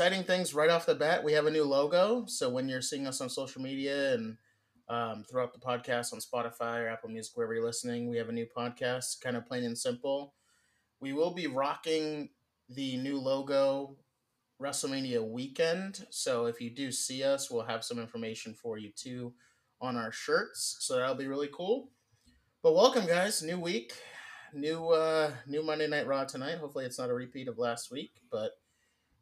exciting things right off the bat. We have a new logo. So when you're seeing us on social media and um, throughout the podcast on Spotify or Apple Music, wherever you're listening, we have a new podcast, kind of plain and simple. We will be rocking the new logo WrestleMania weekend. So if you do see us, we'll have some information for you too on our shirts. So that'll be really cool. But welcome, guys. New week, new uh, new Monday Night Raw tonight. Hopefully, it's not a repeat of last week, but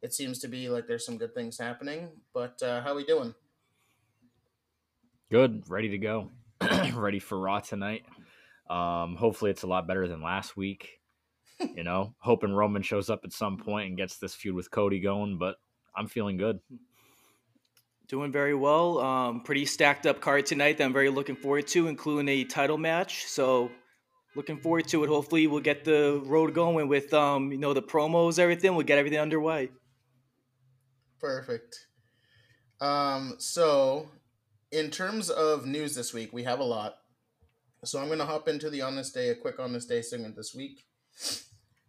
it seems to be like there's some good things happening. But uh, how we doing? Good, ready to go, ready for Raw tonight. Um, hopefully, it's a lot better than last week. you know, hoping Roman shows up at some point and gets this feud with Cody going. But I'm feeling good. Doing very well. Um, pretty stacked up card tonight that I'm very looking forward to, including a title match. So looking forward to it. Hopefully we'll get the road going with um, you know, the promos, everything. We'll get everything underway. Perfect. Um, so in terms of news this week, we have a lot. So I'm gonna hop into the on this day, a quick on this day segment this week.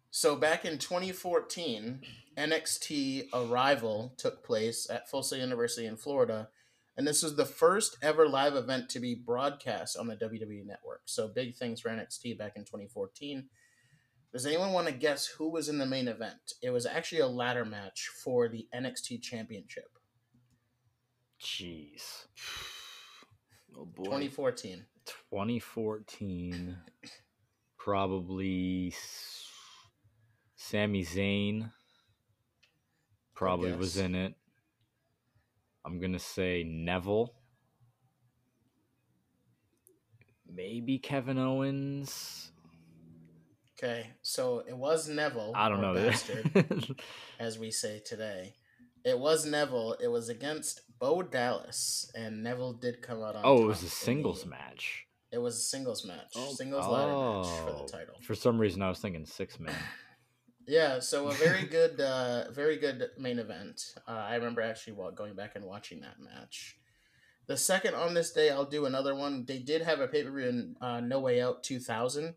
So back in 2014, NXT Arrival took place at Sail University in Florida, and this was the first ever live event to be broadcast on the WWE network. So big things for NXT back in 2014. Does anyone want to guess who was in the main event? It was actually a ladder match for the NXT Championship. Jeez. Oh boy. 2014. 2014, probably S- Sami Zayn probably was in it. I'm gonna say Neville. Maybe Kevin Owens. Okay, so it was Neville. I don't or know. Bastard, as we say today. It was Neville. It was against Bo Dallas, and Neville did come out on. oh, it was a singles the- match. It was a singles match, Oh. singles ladder match for Oh, the title. For some reason, I was thinking six man. Yeah, so a very good, uh, very good main event. Uh, I remember actually wa- going back and watching that match. The second on this day, I'll do another one. They did have a pay per view in uh, No Way Out 2000.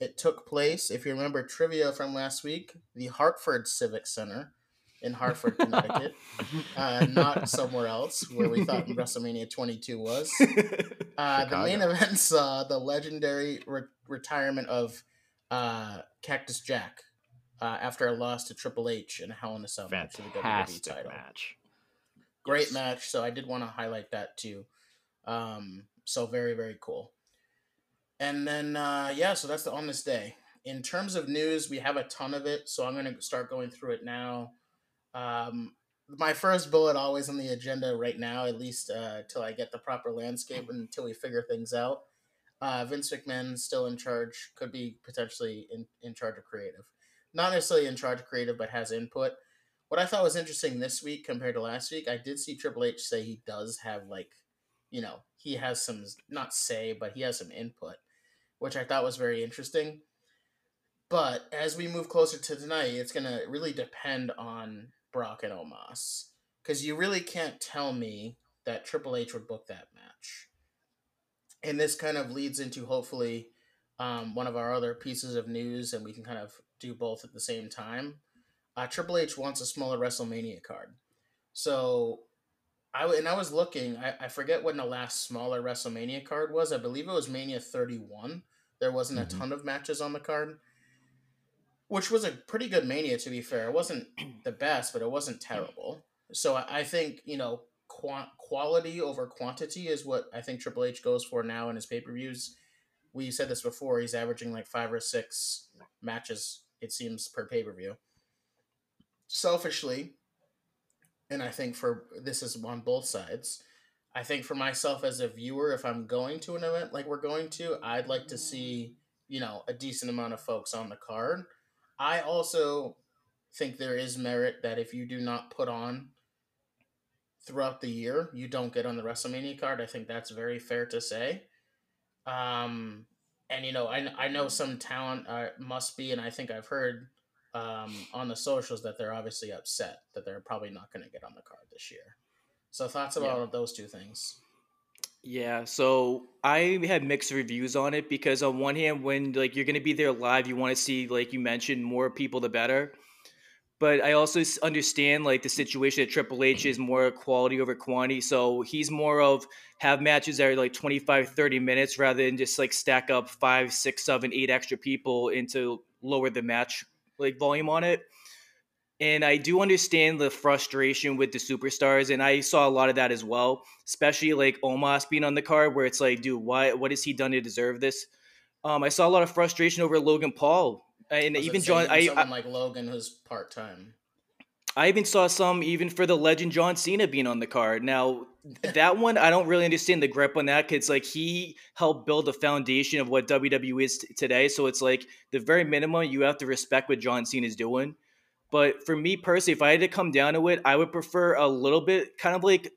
It took place, if you remember trivia from last week, the Hartford Civic Center in Hartford, Connecticut, uh, not somewhere else where we thought WrestleMania 22 was. Uh, the main event saw the legendary re- retirement of uh, Cactus Jack uh, after a loss to Triple H in a Hell in a Cell match for the WWE title. match. Great Yes. match. So I did want to highlight that too. Um, so very very cool. And then uh, yeah, so that's the on this day. In terms of news, we have a ton of it. So I'm going to start going through it now. Um, my first bullet always on the agenda right now, at least uh, till I get the proper landscape and until we figure things out. Uh, Vince McMahon still in charge, could be potentially in, in charge of creative. Not necessarily in charge of creative, but has input. What I thought was interesting this week compared to last week, I did see Triple H say he does have like, you know, he has some not say, but he has some input, which I thought was very interesting. But as we move closer to tonight, it's gonna really depend on Brock and Omos because you really can't tell me that Triple H would book that match. And this kind of leads into hopefully um, one of our other pieces of news, and we can kind of do both at the same time. Uh, Triple H wants a smaller WrestleMania card, so I and I was looking. I, I forget when the last smaller WrestleMania card was. I believe it was Mania 31. There wasn't Mhm. a ton of matches on the card, which was a pretty good Mania to be fair. It wasn't the best, but it wasn't terrible. So I, I think you know qua- quality over quantity is what I think Triple H goes for now in his pay per views. We said this before. He's averaging like five or six matches. It seems per pay per view. Selfishly, and I think for this is on both sides. I think for myself as a viewer, if I'm going to an event like we're going to, I'd like to see you know a decent amount of folks on the card. I also think there is merit that if you do not put on throughout the year, you don't get on the WrestleMania card. I think that's very fair to say. Um, and you know, I I know some talent uh, must be, and I think I've heard um, on the socials that they're obviously upset that they're probably not going to get on the card this year. So thoughts Yeah. about those two things? Yeah, so I had mixed reviews on it because on one hand, when like you're gonna be there live, you want to see like you mentioned more people the better. But I also understand like the situation that Triple H is more quality over quantity, so he's more of have matches that are like 25, 30 minutes rather than just like stack up five, six, seven, eight extra people into lower the match like volume on it. And I do understand the frustration with the superstars, and I saw a lot of that as well, especially like Omos being on the card, where it's like, dude, why? What has he done to deserve this? Um, I saw a lot of frustration over Logan Paul, and even John. even I, I like Logan who's part time. I even saw some even for the legend John Cena being on the card. Now that one, I don't really understand the grip on that because like he helped build the foundation of what WWE is t- today. So it's like the very minimum you have to respect what John Cena is doing. But for me personally, if I had to come down to it, I would prefer a little bit kind of like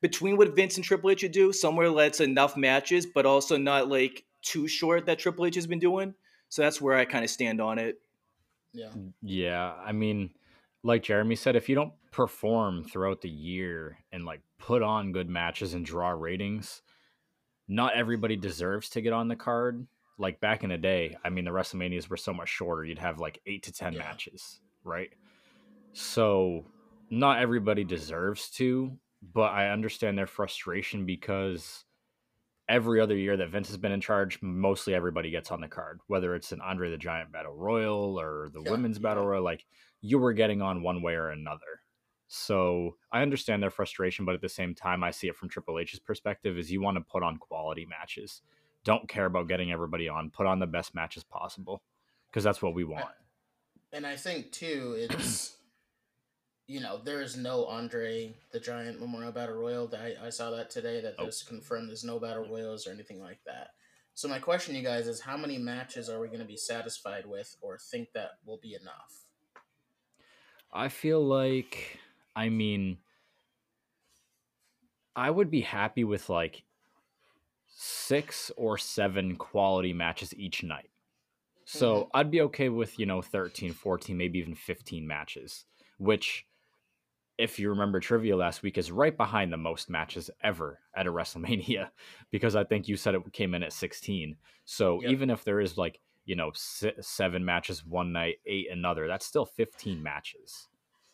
between what Vince and Triple H would do, somewhere that's enough matches, but also not like too short that Triple H has been doing. So that's where I kind of stand on it. Yeah. Yeah, I mean, like Jeremy said, if you don't perform throughout the year and like put on good matches and draw ratings, not everybody deserves to get on the card. Like back in the day, I mean, the WrestleManias were so much shorter. You'd have like eight to 10 Yeah. matches, right? So not everybody deserves to, but I understand their frustration because every other year that Vince has been in charge, mostly everybody gets on the card, whether it's an Andre the Giant Battle Royal or the Yeah, Women's Battle. Royal. Like you were getting on one way or another. So I understand their frustration, but at the same time, I see it from Triple H's perspective: is you want to put on quality matches. Don't care about getting everybody on. Put on the best matches possible because that's what we want. And I think too, it's you know, there is no Andre the Giant Memorial Battle Royal. I, I saw that today that Oh. there's confirmed there's no battle royals or anything like that. So my question, to you guys, is how many matches are we going to be satisfied with, or think that will be enough? I feel like, I mean, I would be happy with like six or seven quality matches each night. So mm-hmm. I'd be okay with, you know, 13, 14, maybe even 15 matches, which, if you remember trivia last week, is right behind the most matches ever at a WrestleMania, because I think you said it came in at 16. So Yep. even if there is like, you know, se- seven matches one night, eight another, that's still 15 matches.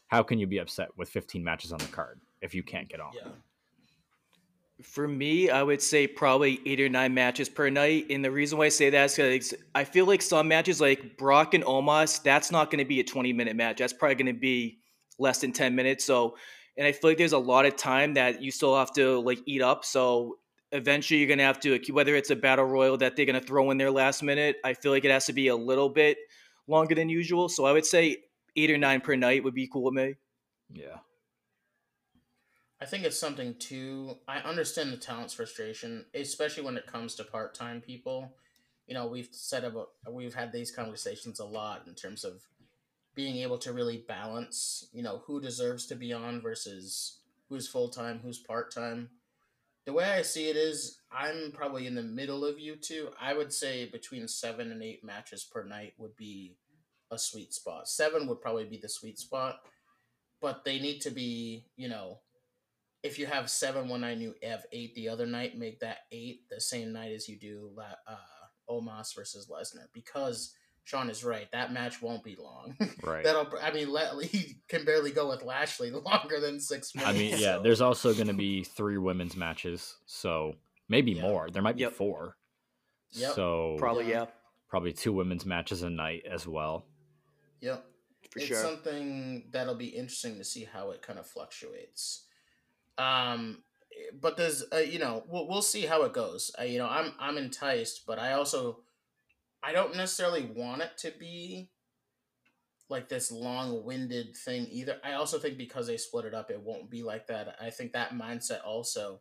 How can you be upset with 15 matches on the card if you can't get on? Yeah. For me, I would say probably eight or nine matches per night. And the reason why I say that is because I feel like some matches, like Brock and Omos, that's not going to be a 20 minute match. That's probably going to be less than 10 minutes. So, and I feel like there's a lot of time that you still have to like eat up. So, eventually you're going to have to, whether it's a battle royal that they're going to throw in there last minute, I feel like it has to be a little bit longer than usual. So, I would say eight or nine per night would be cool with me. Yeah. I think it's something too. I understand the talent's frustration, especially when it comes to part time people. You know, we've said about we've had these conversations a lot in terms of being able to really balance. You know, who deserves to be on versus who's full time, who's part time. The way I see it is, I'm probably in the middle of you two. I would say between seven and eight matches per night would be a sweet spot. Seven would probably be the sweet spot, but they need to be, you know, if you have seven one night and you have eight the other night, make that eight the same night as you do uh, Omos versus Lesnar because Sean is right. That match won't be long. Right. That'll. I mean, let, he can barely go with Lashley longer than six minutes. I mean, yeah, so- there's also going to be three women's matches, so maybe Yeah. more. There might be Yep. four. Yep. So Probably, Yeah. yeah, probably two women's matches a night as well. Yep. for it's sure. something that'll be interesting to see how it kind of fluctuates. Um, but there's, uh, you know, we'll, we'll see how it goes. Uh, you know, I'm I'm enticed, but I also I don't necessarily want it to be like this long-winded thing either. I also think because they split it up, it won't be like that. I think that mindset also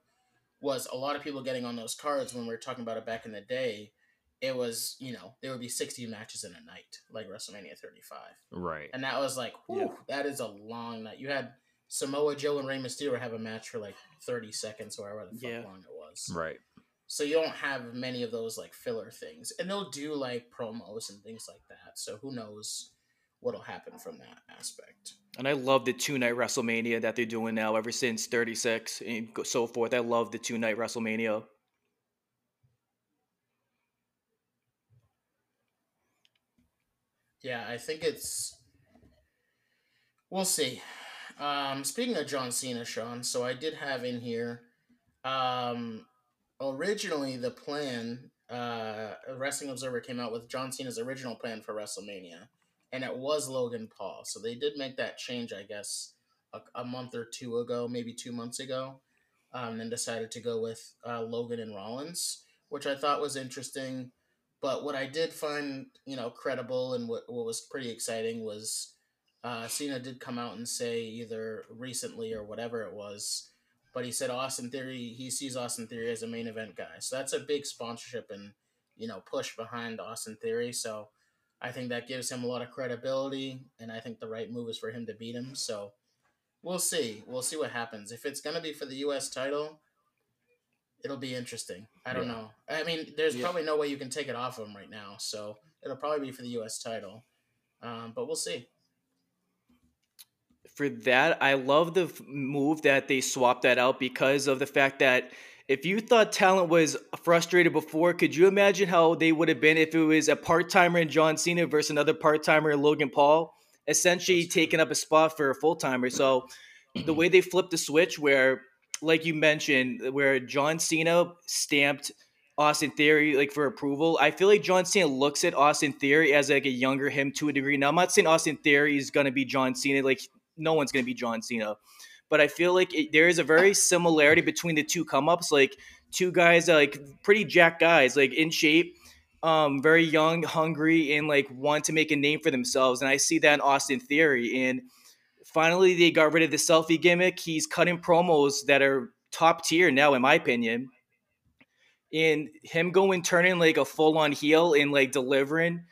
was a lot of people getting on those cards when we were talking about it back in the day. It was, you know, there would be 60 matches in a night, like WrestleMania 35. Right. And that was like, whew, Yeah. that is a long night. You had Samoa Joe and Rey Mysterio have a match for like 30 seconds or however the fuck Yeah. long it was. Right so you don't have many of those like filler things and they'll do like promos and things like that so who knows what'll happen from that aspect. And i love the two night wrestlemania that they're doing now ever since 36 and so forth. I love the two night wrestlemania. Yeah i think it's we'll see. Um speaking of john cena sean so i did have in here um originally, the plan, uh, Wrestling Observer came out with John Cena's original plan for WrestleMania, and it was Logan Paul. So they did make that change, I guess, a, a month or two ago, maybe two months ago, um, and decided to go with uh, Logan and Rollins, which I thought was interesting. But what I did find, you know, credible and what, what was pretty exciting was uh, Cena did come out and say either recently or whatever it was, but he said Austin Theory, he sees Austin Theory as a main event guy. So that's a big sponsorship and, you know, push behind Austin Theory. So I think that gives him a lot of credibility, and I think the right move is for him to beat him. So we'll see. We'll see what happens. If it's going to be for the U.S. title, it'll be interesting. I don't yeah. know. I mean, there's yeah. probably no way you can take it off of him right now, so it'll probably be for the U.S. title. Um, but we'll see. For that, I love the move that they swapped that out because of the fact that if you thought talent was frustrated before, could you imagine how they would have been if it was a part timer in John Cena versus another part timer in Logan Paul, essentially taking up a spot for a full timer? So the way they flipped the switch, where like you mentioned, where John Cena stamped Austin Theory like for approval. I feel like John Cena looks at Austin Theory as like a younger him to a degree. Now I'm not saying Austin Theory is gonna be John Cena. Like no one's gonna be John Cena, but I feel like it, there is a very similarity between the two come ups. Like two guys, like pretty jack guys, like in shape. Um, very young, hungry, and like want to make a name for themselves. And I see that in Austin Theory. And Finally, they got rid of the selfie gimmick. He's cutting promos that are top tier now, in my opinion. And him going turning like a full on heel and like delivering,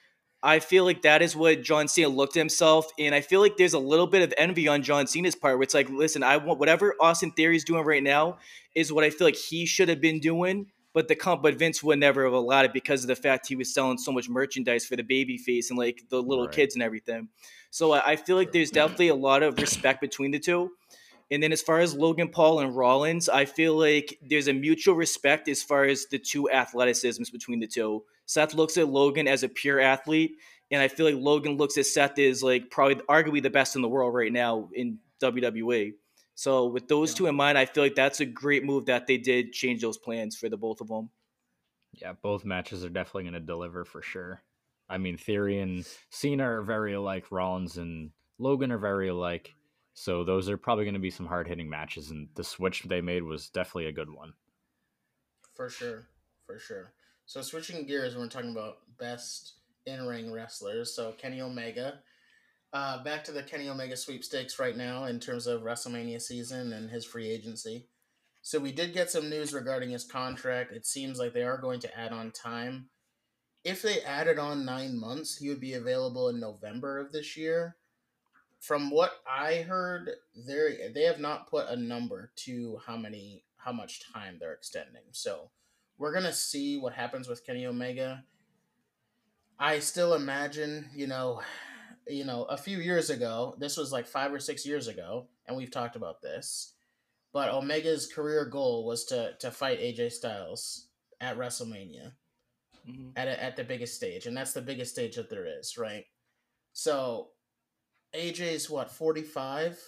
I feel like that is what John Cena looked at himself. And I feel like there's a little bit of envy on John Cena's part where it's like, listen, I want whatever Austin Theory is doing right now is what I feel like he should have been doing. But the comp, but Vince would never have allowed it because of the fact he was selling so much merchandise for the baby face and like the little right. kids and everything. So I feel like there's definitely a lot of respect between the two. And then as far as Logan Paul and Rollins, I feel like there's a mutual respect as far as the two athleticisms between the two. Seth looks at Logan as a pure athlete, and I feel like Logan looks at Seth as like probably arguably the best in the world right now in WWE. So with those yeah. two in mind, I feel like that's a great move that they did change those plans for the both of them. Yeah, both matches are definitely going to deliver for sure. I mean, Theory and Cena are very alike. Rollins and Logan are very alike. So those are probably going to be some hard hitting matches, and the switch they made was definitely a good one. For sure, for sure. So switching gears, we're talking about best in ring wrestlers. So Kenny Omega. Uh, back to the Kenny Omega sweepstakes right now in terms of WrestleMania season and his free agency. So we did get some news regarding his contract. It seems like they are going to add on time if they added on nine months, he would be available in November of this year. From what I heard, they they have not put a number to how many how much time they're extending. So we're gonna see what happens with Kenny Omega. I still imagine, you know, you know, a few years ago, this was like five or six years ago, and we've talked about this. But Omega's career goal was to to fight AJ Styles at WrestleMania mm-hmm. at a, at the biggest stage, and that's the biggest stage that there is, right? So AJ's what forty five,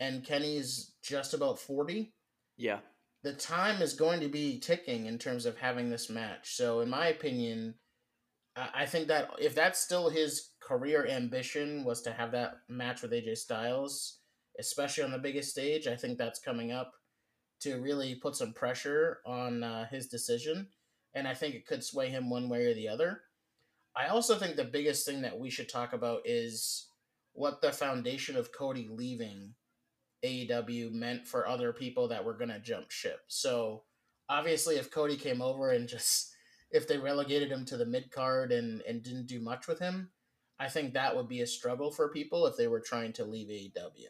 and Kenny's just about forty. Yeah, the time is going to be ticking in terms of having this match. So, in my opinion, I think that if that's still his career ambition was to have that match with AJ Styles, especially on the biggest stage, I think that's coming up to really put some pressure on uh, his decision and I think it could sway him one way or the other. I also think the biggest thing that we should talk about is what the foundation of Cody leaving AEW meant for other people that were going to jump ship. So, obviously, if Cody came over and just if they relegated him to the mid card and and didn't do much with him, I think that would be a struggle for people if they were trying to leave AEW.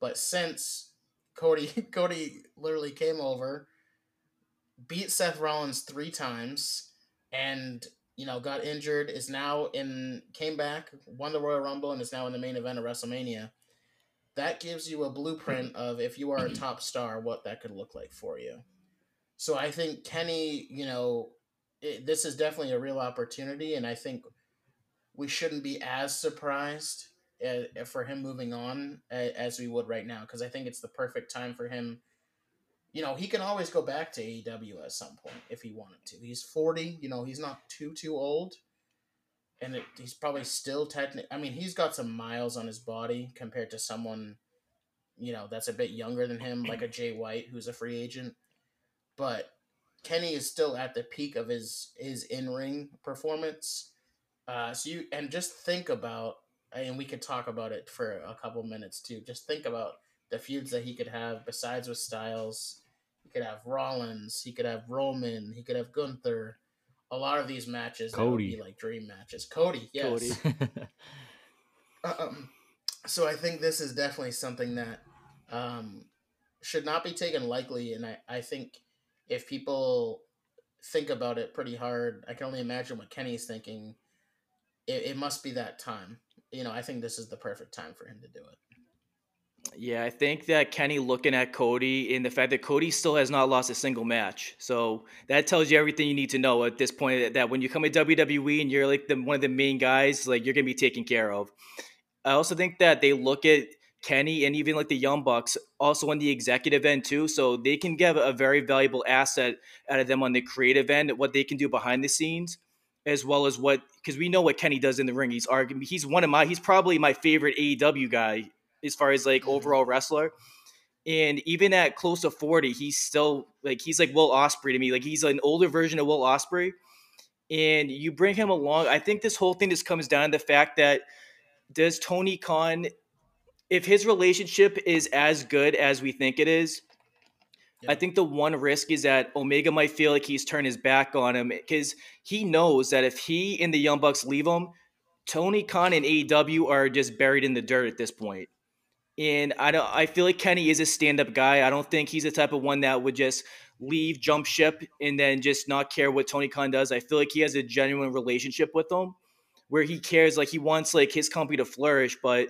But since Cody Cody literally came over beat Seth Rollins three times and you know got injured is now in came back won the Royal Rumble and is now in the main event of WrestleMania. That gives you a blueprint of if you are a top star, what that could look like for you. So I think Kenny, you know, it, this is definitely a real opportunity, and I think we shouldn't be as surprised uh, for him moving on as we would right now because I think it's the perfect time for him. You know, he can always go back to AEW at some point if he wanted to. He's 40, you know, he's not too too old. And it, he's probably still technically I mean, he's got some miles on his body compared to someone you know, that's a bit younger than him like a Jay White who's a free agent. But Kenny is still at the peak of his his in-ring performance. Uh, so you and just think about and we could talk about it for a couple minutes too. Just think about the feuds that he could have besides with Styles. He could have Rollins. He could have Roman. He could have Gunther. A lot of these matches Cody. would be like dream matches. Cody, yes. Cody. um, so I think this is definitely something that um, should not be taken lightly, and I, I think if people think about it pretty hard, I can only imagine what Kenny's thinking. It, it must be that time you know, I think this is the perfect time for him to do it. Yeah, I think that Kenny looking at Cody and the fact that Cody still has not lost a single match. So that tells you everything you need to know at this point that when you come to WWE and you're like the, one of the main guys, like you're going to be taken care of. I also think that they look at Kenny and even like the Young Bucks also on the executive end too. So they can get a very valuable asset out of them on the creative end, what they can do behind the scenes as well as what because we know what Kenny does in the ring. He's arguing he's one of my he's probably my favorite AEW guy as far as like mm-hmm. overall wrestler. And even at close to 40, he's still like he's like Will Ospreay to me. Like he's an older version of Will Ospreay. And you bring him along. I think this whole thing just comes down to the fact that does Tony Khan, if his relationship is as good as we think it is, I think the one risk is that Omega might feel like he's turned his back on him because he knows that if he and the Young Bucks leave him, Tony Khan and AEW are just buried in the dirt at this point. And I don't I feel like Kenny is a stand-up guy. I don't think he's the type of one that would just leave, jump ship, and then just not care what Tony Khan does. I feel like he has a genuine relationship with them where he cares, like he wants like his company to flourish, but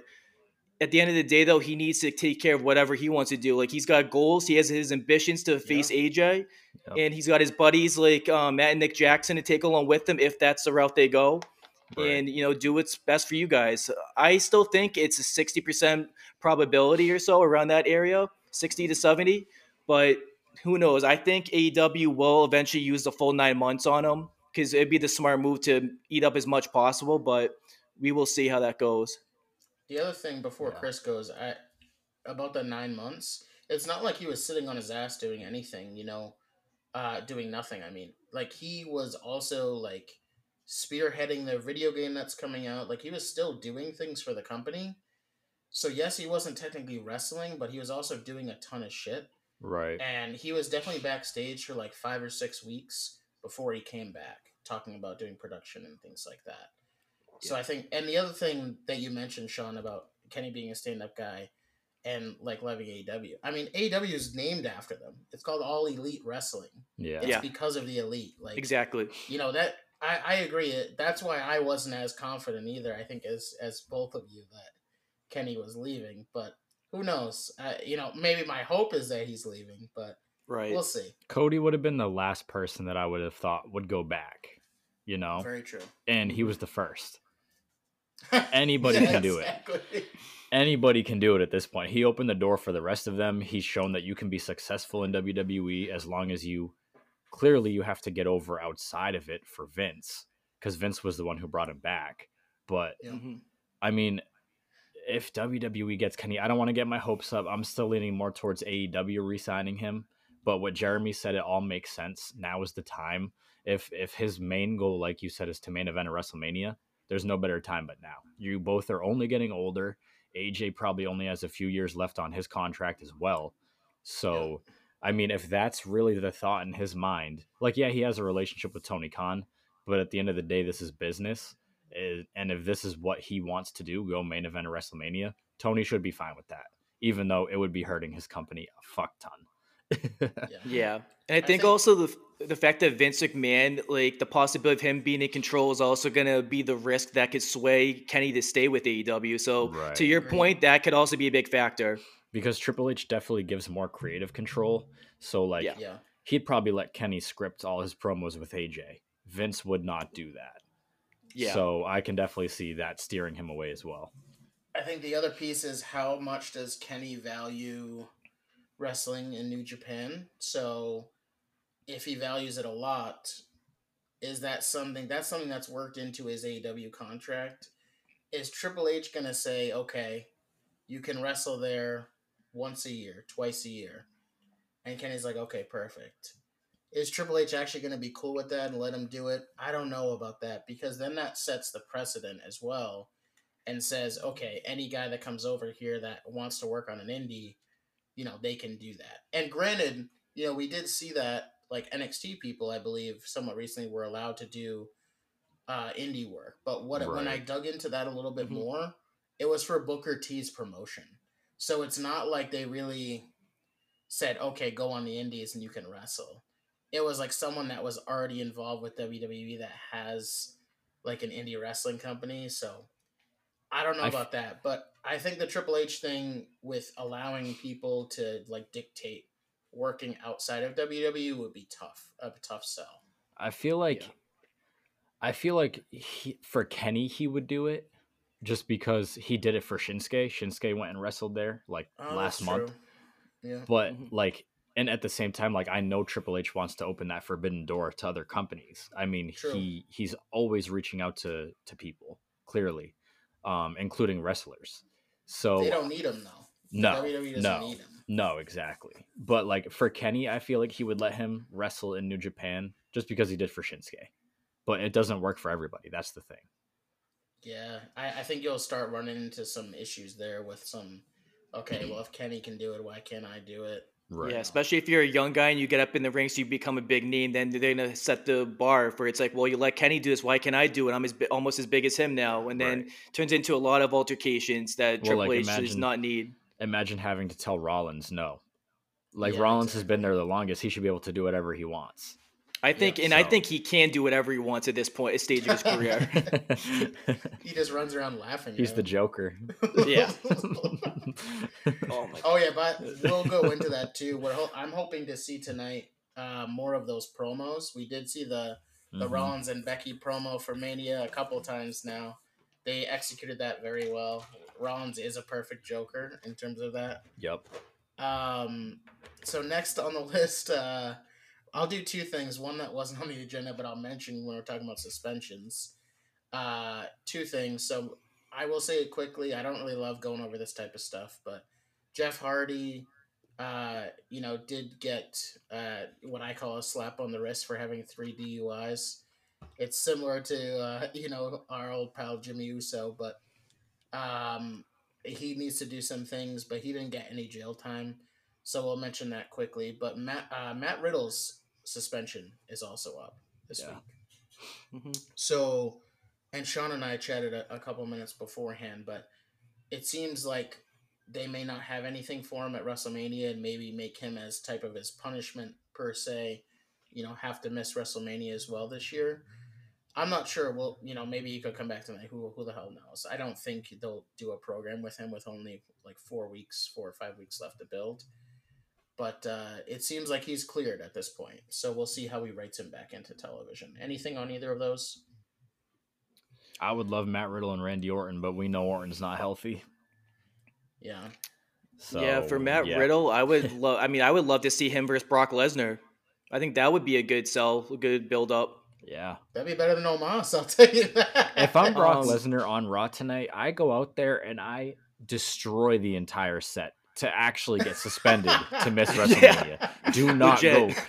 at the end of the day, though, he needs to take care of whatever he wants to do. Like he's got goals, he has his ambitions to face yeah. AJ, and he's got his buddies like um, Matt and Nick Jackson to take along with him if that's the route they go. Right. And you know, do what's best for you guys. I still think it's a sixty percent probability or so around that area, sixty to seventy. But who knows? I think AEW will eventually use the full nine months on him because it'd be the smart move to eat up as much possible. But we will see how that goes. The other thing before yeah. Chris goes, I about the nine months, it's not like he was sitting on his ass doing anything, you know, uh, doing nothing. I mean, like he was also like spearheading the video game that's coming out. Like he was still doing things for the company. So yes, he wasn't technically wrestling, but he was also doing a ton of shit. Right. And he was definitely backstage for like five or six weeks before he came back, talking about doing production and things like that. So I think, and the other thing that you mentioned, Sean, about Kenny being a stand-up guy and like loving AEW. I mean, AEW is named after them. It's called All Elite Wrestling. Yeah, it's yeah. because of the elite. Like exactly. You know that I I agree. That's why I wasn't as confident either. I think as as both of you that Kenny was leaving, but who knows? Uh, you know, maybe my hope is that he's leaving, but right, we'll see. Cody would have been the last person that I would have thought would go back. You know, very true. And he was the first. Anybody yeah, can do exactly. it. Anybody can do it at this point. He opened the door for the rest of them. He's shown that you can be successful in WWE as long as you clearly you have to get over outside of it for Vince because Vince was the one who brought him back. But mm-hmm. I mean, if WWE gets Kenny, I don't want to get my hopes up. I'm still leaning more towards AEW re-signing him. But what Jeremy said, it all makes sense. Now is the time. If if his main goal, like you said, is to main event at WrestleMania, there's no better time but now. You both are only getting older. AJ probably only has a few years left on his contract as well. So, yeah. I mean, if that's really the thought in his mind, like, yeah, he has a relationship with Tony Khan, but at the end of the day, this is business. Eh, and if this is what he wants to do, go main event of WrestleMania, Tony should be fine with that, even though it would be hurting his company a fuck ton. yeah. yeah. And I think, I think also the the fact that Vince McMahon, like the possibility of him being in control, is also going to be the risk that could sway Kenny to stay with AEW. So, right. to your point, that could also be a big factor. Because Triple H definitely gives more creative control. Mm-hmm. So, like, yeah. he'd probably let Kenny script all his promos with AJ. Vince would not do that. Yeah. So I can definitely see that steering him away as well. I think the other piece is how much does Kenny value wrestling in New Japan? So if he values it a lot, is that something that's something that's worked into his AEW contract? Is Triple H gonna say, okay, you can wrestle there once a year, twice a year? And Kenny's like, okay, perfect. Is Triple H actually going to be cool with that and let him do it? I don't know about that because then that sets the precedent as well and says, okay, any guy that comes over here that wants to work on an indie, you know, they can do that. And granted, you know, we did see that like NXT people, I believe, somewhat recently were allowed to do uh, indie work. But what right. when I dug into that a little bit mm-hmm. more, it was for Booker T's promotion. So it's not like they really said, okay, go on the indies and you can wrestle. It was like someone that was already involved with WWE that has like an indie wrestling company. So I don't know I about f- that, but I think the Triple H thing with allowing people to like dictate working outside of WWE would be tough, a tough sell. I feel like, yeah. I feel like he, for Kenny he would do it, just because he did it for Shinsuke. Shinsuke went and wrestled there like oh, last month. Yeah, but mm-hmm. like, and at the same time, like I know Triple H wants to open that forbidden door to other companies. I mean, true. he he's always reaching out to to people clearly um, including wrestlers. So they don't need him though. No, no, no, exactly. But like for Kenny, I feel like he would let him wrestle in New Japan just because he did for Shinsuke. But it doesn't work for everybody. That's the thing. Yeah, I, I think you'll start running into some issues there with some. Okay, well, if Kenny can do it, why can't I do it? Right. Yeah, especially if you're a young guy and you get up in the ranks, you become a big name. Then they're gonna set the bar for it's like, well, you let Kenny do this, why can't I do it? I'm as almost as big as him now, and then right. turns into a lot of altercations that well, Triple like, H imagine, does not need. Imagine having to tell Rollins no. Like yeah, Rollins exactly. has been there the longest, he should be able to do whatever he wants. I think, and so. I think he can do whatever he wants at this point, a stage of his career. he just runs around laughing. He's know? the Joker. yeah. oh, oh yeah, but we'll go into that too. What I'm hoping to see tonight, uh, more of those promos. We did see the the mm-hmm. Rollins and Becky promo for Mania a couple times now. They executed that very well. Rollins is a perfect Joker in terms of that. Yep. Um. So next on the list. Uh, I'll do two things. One that wasn't on the agenda, but I'll mention when we're talking about suspensions. Uh, two things. So I will say it quickly. I don't really love going over this type of stuff, but Jeff Hardy, uh, you know, did get uh, what I call a slap on the wrist for having three DUIs. It's similar to uh, you know our old pal Jimmy Uso, but um, he needs to do some things, but he didn't get any jail time. So we'll mention that quickly. But Matt uh, Matt Riddle's suspension is also up this yeah. week. Mm-hmm. So, and Sean and I chatted a, a couple minutes beforehand, but it seems like they may not have anything for him at WrestleMania and maybe make him as type of his punishment per se, you know, have to miss WrestleMania as well this year. I'm not sure. Well, you know, maybe he could come back tonight. Who who the hell knows? I don't think they'll do a program with him with only like four weeks, four or five weeks left to build but uh, it seems like he's cleared at this point. So we'll see how he writes him back into television. Anything on either of those? I would love Matt Riddle and Randy Orton, but we know Orton's not healthy. Yeah. So, yeah, for Matt yeah. Riddle, I would love. I mean, I would love to see him versus Brock Lesnar. I think that would be a good sell, a good build up. Yeah, that'd be better than Omos. I'll tell you that. If I'm Brock um, Lesnar on Raw tonight, I go out there and I destroy the entire set to actually get suspended to miss WrestleMania. Yeah. Do not Legit. go.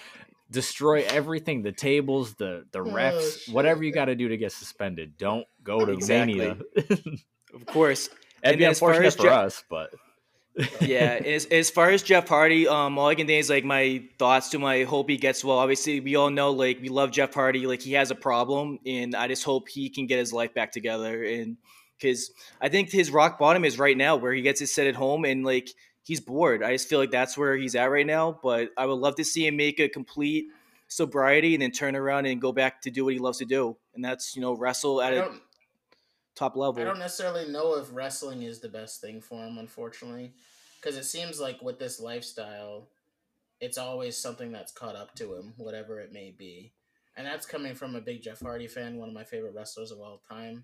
Destroy everything, the tables, the the oh, refs, oh, whatever you got to do to get suspended. Don't go to exactly. Mania. of course. It'd and be unfortunate for Je- us, but yeah, as, as far as Jeff Hardy, um, all I can say is like my thoughts to my hope he gets well. Obviously, we all know like we love Jeff Hardy, like he has a problem, and I just hope he can get his life back together. And because I think his rock bottom is right now, where he gets to set at home and like he's bored. I just feel like that's where he's at right now. But I would love to see him make a complete sobriety and then turn around and go back to do what he loves to do, and that's you know wrestle at a top level. I don't necessarily know if wrestling is the best thing for him, unfortunately, because it seems like with this lifestyle, it's always something that's caught up to him, whatever it may be. and that's coming from a big Jeff Hardy fan, one of my favorite wrestlers of all time.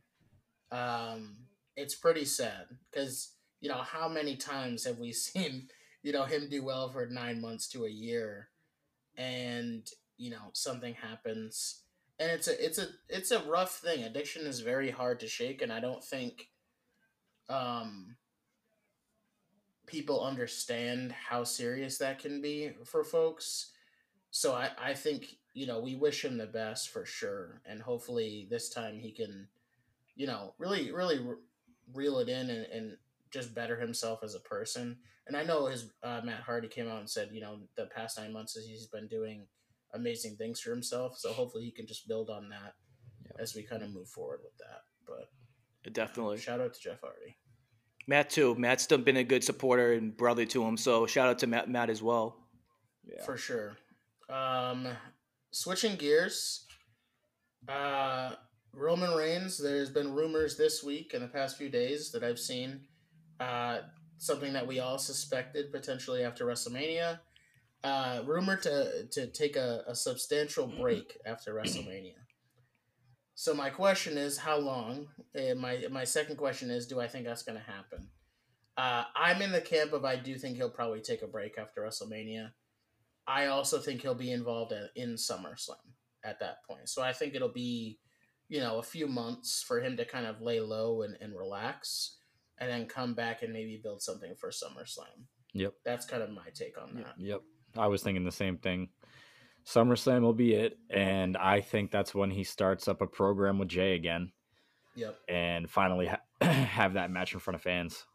Um, it's pretty sad because you know how many times have we seen you know him do well for nine months to a year, and you know something happens, and it's a it's a it's a rough thing. Addiction is very hard to shake, and I don't think um people understand how serious that can be for folks. So I, I think, you know, we wish him the best for sure. And hopefully this time he can, you know, really, really re- reel it in and, and just better himself as a person. And I know his uh, Matt Hardy came out and said, you know, the past nine months he's been doing amazing things for himself. So hopefully he can just build on that Yep. as we kind of move forward with that. But Definitely. shout out to Jeff Hardy. Matt too. Matt's still been a good supporter and brother to him. So shout out to Matt, Matt as well. Yeah. For sure. Um, switching gears, uh, Roman Reigns. There's been rumors this week and the past few days that I've seen. Uh, something that we all suspected potentially after WrestleMania. Uh, rumored to to take a, a substantial break after WrestleMania. So my question is, how long? And my my second question is, do I think that's going to happen? Uh, I'm in the camp of I do think he'll probably take a break after WrestleMania. I also think he'll be involved in SummerSlam at that point. So I think it'll be, you know, a few months for him to kind of lay low and, and relax and then come back and maybe build something for SummerSlam. Yep. That's kind of my take on that. Yep. I was thinking the same thing. SummerSlam will be it, and I think that's when he starts up a program with Jey again, Yep. and finally ha- have that match in front of fans.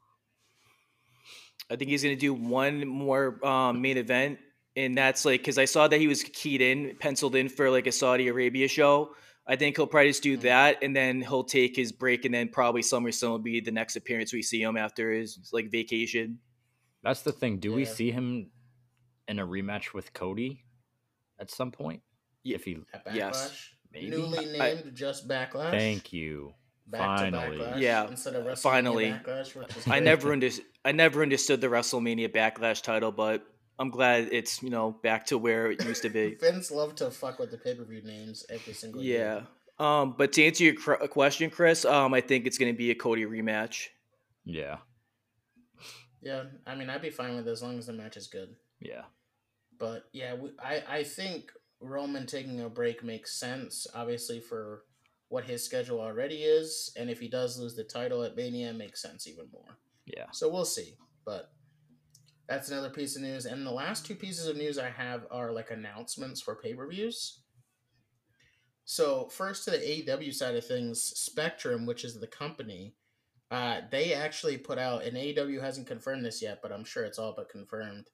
I think he's going to do one more um, main event, and that's like because I saw that he was keyed in, penciled in for like a Saudi Arabia show. I think he'll probably just do Mhm. that, and then he'll take his break, and then probably SummerSlam will be the next appearance we see him after his like vacation. That's the thing. Do we see him in a rematch with Cody at some point? Ye- If he, At Backlash. Yes. maybe. Newly I- named just Backlash. Thank you. Back Finally. to Backlash Yeah, Instead of finally. Backlash, which I never understood. I never understood the WrestleMania Backlash title, but I'm glad it's you know back to where it used to be. Vince love to fuck with the pay per view names every single yeah. year. Yeah, um, but to answer your cr- question, Chris, um, I think it's going to be a Cody rematch. Yeah. Yeah, I mean, I'd be fine with it as long as the match is good. Yeah. But yeah, we, I I think Roman taking a break makes sense. Obviously, for what his schedule already is, and if he does lose the title at Mania, it makes sense even more. Yeah. So we'll see. But that's another piece of news. And the last two pieces of news I have are like announcements for pay per views. So first to the AEW side of things, Spectrum, which is the company, uh, they actually put out, and AEW hasn't confirmed this yet, but I'm sure it's all but confirmed.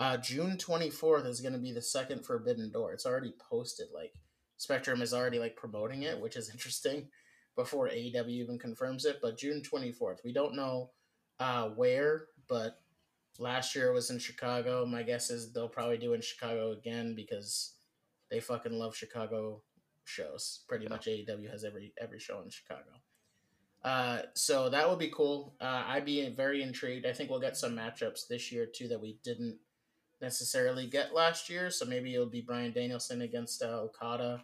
Uh, June 24th is going to be the second Forbidden Door. It's already posted. Like Spectrum is already like promoting it, which is interesting. Before AEW even confirms it, but June 24th. We don't know uh, where, but last year it was in Chicago. My guess is they'll probably do in Chicago again because they fucking love Chicago shows. Pretty Yeah. much AEW has every every show in Chicago. Uh, so that would be cool. Uh, I'd be very intrigued. I think we'll get some matchups this year too that we didn't necessarily get last year. So maybe it'll be Bryan Danielson against uh, Okada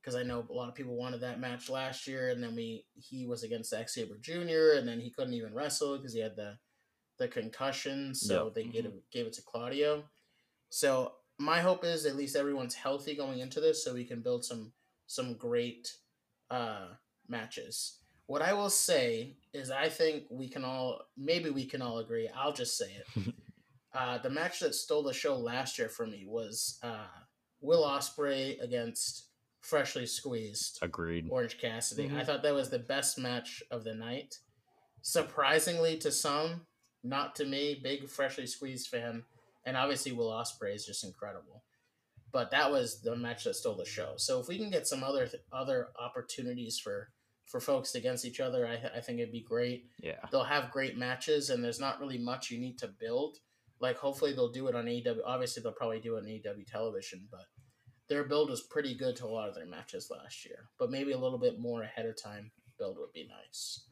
because I know a lot of people wanted that match last year, and then we he was against Zack Sabre Jr. and then he couldn't even wrestle because he had the the concussion. So Yep. they gave it, gave it to Claudio. So my hope is at least everyone's healthy going into this, so we can build some some great uh, matches. What I will say is, I think we can all maybe we can all agree. I'll just say it. uh, the match that stole the show last year for me was uh, Will Ospreay against Freshly Squeezed Agreed. Orange Cassidy. I Mhm. thought that was the best match of the night. Surprisingly to some, not to me, big freshly squeezed fan, and obviously Will Ospreay is just incredible. But that was the match that stole the show. So if we can get some other other opportunities for for folks against each other, I, I think it'd be great. Yeah. They'll have great matches, and there's not really much you need to build. Like hopefully they'll do it on AEW. Obviously they'll probably do it on AEW television, but their build was pretty good to a lot of their matches last year. But maybe a little bit more ahead of time build would be nice.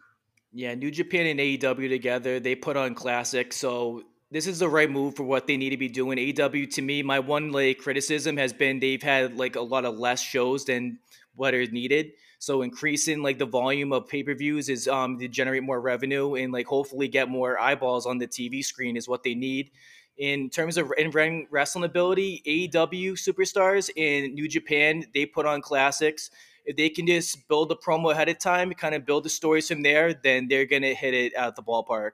Yeah, New Japan and AEW together, they put on classic, so this is the right move for what they need to be doing. AEW to me, my one like criticism has been they've had like a lot of less shows than what is needed. So increasing like the volume of pay per views is um to generate more revenue and like hopefully get more eyeballs on the TV screen is what they need. In terms of in wrestling ability, AEW superstars in New Japan they put on classics. If they can just build the promo ahead of time, kind of build the stories from there, then they're gonna hit it at the ballpark.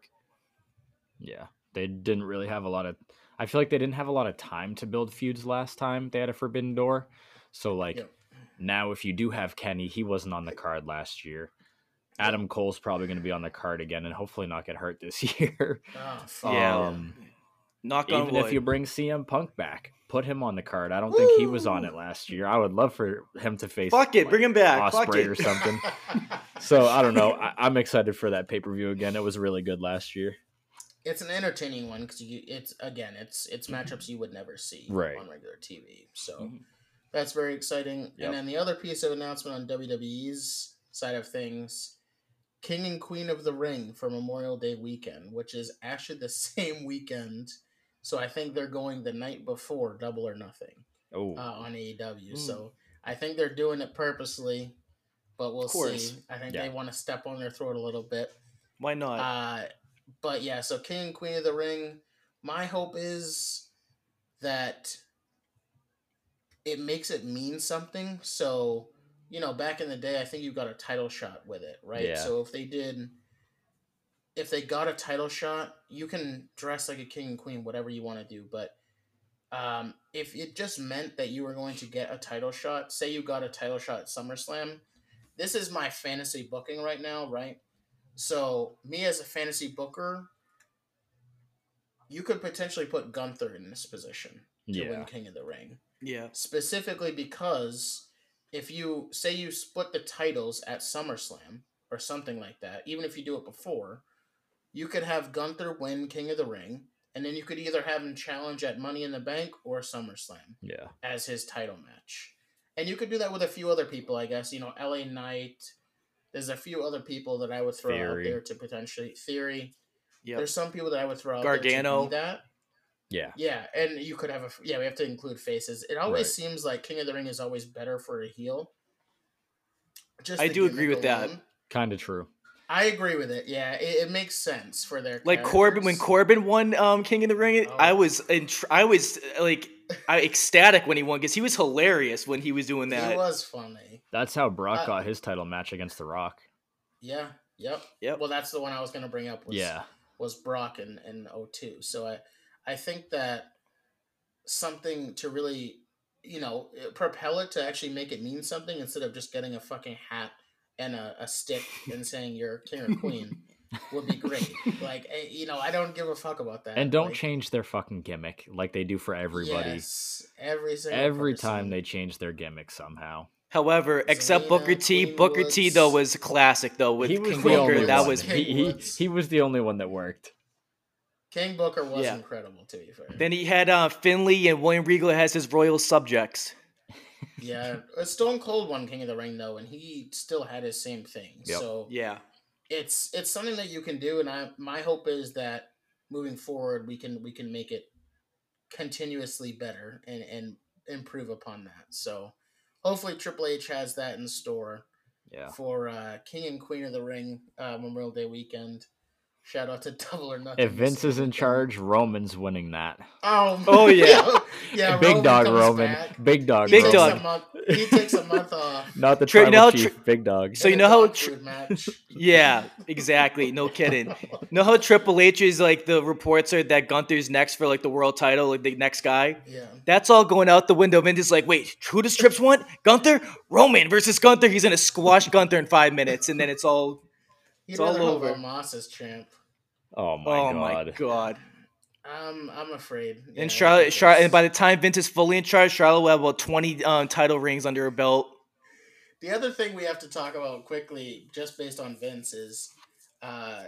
Yeah, they didn't really have a lot of. I feel like they didn't have a lot of time to build feuds last time they had a Forbidden Door. So like Yep. now, if you do have Kenny, he wasn't on the card last year. Adam Cole's probably going to be on the card again, and hopefully not get hurt this year. Oh, fuck. Yeah. Um, Knock on Even wood. if you bring CM Punk back, put him on the card. I don't think he was on it last year. I would love for him to face Fuck it, like, bring him back. Ospreay it. or something. So I don't know. I, I'm excited for that pay per view again. It was really good last year. it's an entertaining one because you it's again it's it's matchups you would never see Right. on regular TV. So Mhm. that's very exciting. Yep. And then the other piece of announcement on WWE's side of things, King and Queen of the Ring for Memorial Day weekend, which is actually the same weekend. So I think they're going the night before Double or Nothing Oh, uh, on AEW. Mm. So I think they're doing it purposely, but we'll see. I think Yeah. they want to step on their throat a little bit. Why not? Uh, but yeah, so King and Queen of the Ring. My hope is that it makes it mean something. So, you know, back in the day, I think you got a title shot with it, right? Yeah. So if they did, if they got a title shot, you can dress like a king and queen, whatever you want to do. But um, if it just meant that you were going to get a title shot, say you got a title shot at SummerSlam, this is my fantasy booking right now, right? So me as a fantasy booker, you could potentially put Gunther in this position to yeah. win King of the Ring. yeah. Specifically because if you say you split the titles at SummerSlam or something like that, even if you do it before, you could have Gunther win King of the Ring, and then you could either have him challenge at Money in the Bank or SummerSlam Yeah. as his title match. And you could do that with a few other people, I guess. You know, LA Knight. There's a few other people that I would throw Theory. out there to potentially theory. Yeah. There's some people that I would throw out there to Gargano. that. Yeah. Yeah, and you could have a yeah. We have to include faces. It always Right. seems like King of the Ring is always better for a heel. Just I do agree gimmick with that. Kind of true. I agree with it. Yeah, it, it makes sense for their Like Corbin, when. Corbin won um, King of the Ring, Oh. I was in, I was like I, ecstatic when he won because he was hilarious when he was doing that. He was funny. That's how Brock Uh, got his title match against The Rock. Yeah. Yep. Yep. Well, that's the one I was going to bring up. Was, Yeah. was Brock in, in 02. So I, I think that something to really, you know, propel it to actually make it mean something instead of just getting a fucking hat and a, a stick and saying you're king or queen would be great. Like, eh, you know, I don't give a fuck about that. And don't Like, change their fucking gimmick like they do for everybody. Yes, every single Every person. time they change their gimmick somehow. However, except Booker T, Queen Booker T though was classic though with he was King Booker. That one. was he, he, he was the only one that worked. King Booker was Yeah. incredible, to be fair. Then he had uh, Finlay and William Regal has his royal subjects. Yeah, uh, Stone Cold won King of the Ring though, and he still had his same thing. Yep. So Yeah. it's it's something that you can do, and I my hope is that moving forward we can we can make it continuously better and and improve upon that. So hopefully Triple H has that in store Yeah. for uh, King and Queen of the Ring uh, Memorial Day weekend. Shout out to Double or Nothing. If Vince is in charge, Roman's winning that. oh, Oh, yeah. yeah, Big Roman dog Roman. back. Big dog. He Big takes Roman. dog. month. He takes a month off. Not the Tri- tribal no, chief. tri- big dog. So you know how dog tr- match. Yeah, exactly. No kidding. know how Triple H is like the reports are that Gunther's next for like the world title, like the next guy. Yeah. That's all going out the window. Vince is like, wait, who does Trips want? Gunther? Roman versus Gunther. He's gonna squash Gunther in five minutes, and then it's all. He'd It's all over. Omos as champ. Oh my god. oh god. my god. Um, I'm afraid. Yeah, And Charlotte, Charlotte, and by the time Vince is fully in charge, Charlotte will have about twenty um, title rings under her belt. the other thing we have to talk about quickly, just based on Vince, is uh,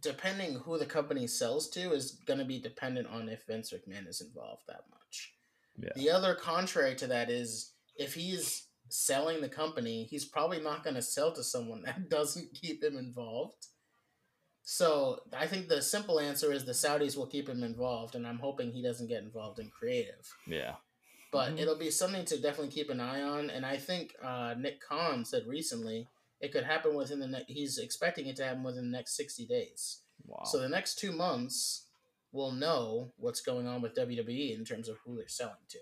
depending who the company sells to is going to be dependent on if Vince McMahon is involved that much. Yeah. The other contrary to that is if he's selling the company, he's probably not going to sell to someone that doesn't keep him involved. So I think the simple answer is the Saudis will keep him involved, and I'm hoping he doesn't get involved in creative. Yeah. But Mhm. it'll be something to definitely keep an eye on. And I think uh, Nick Khan said recently it could happen within the next. He's expecting it to happen within the next sixty days. Wow. So the next two months, we'll know what's going on with WWE in terms of who they're selling to.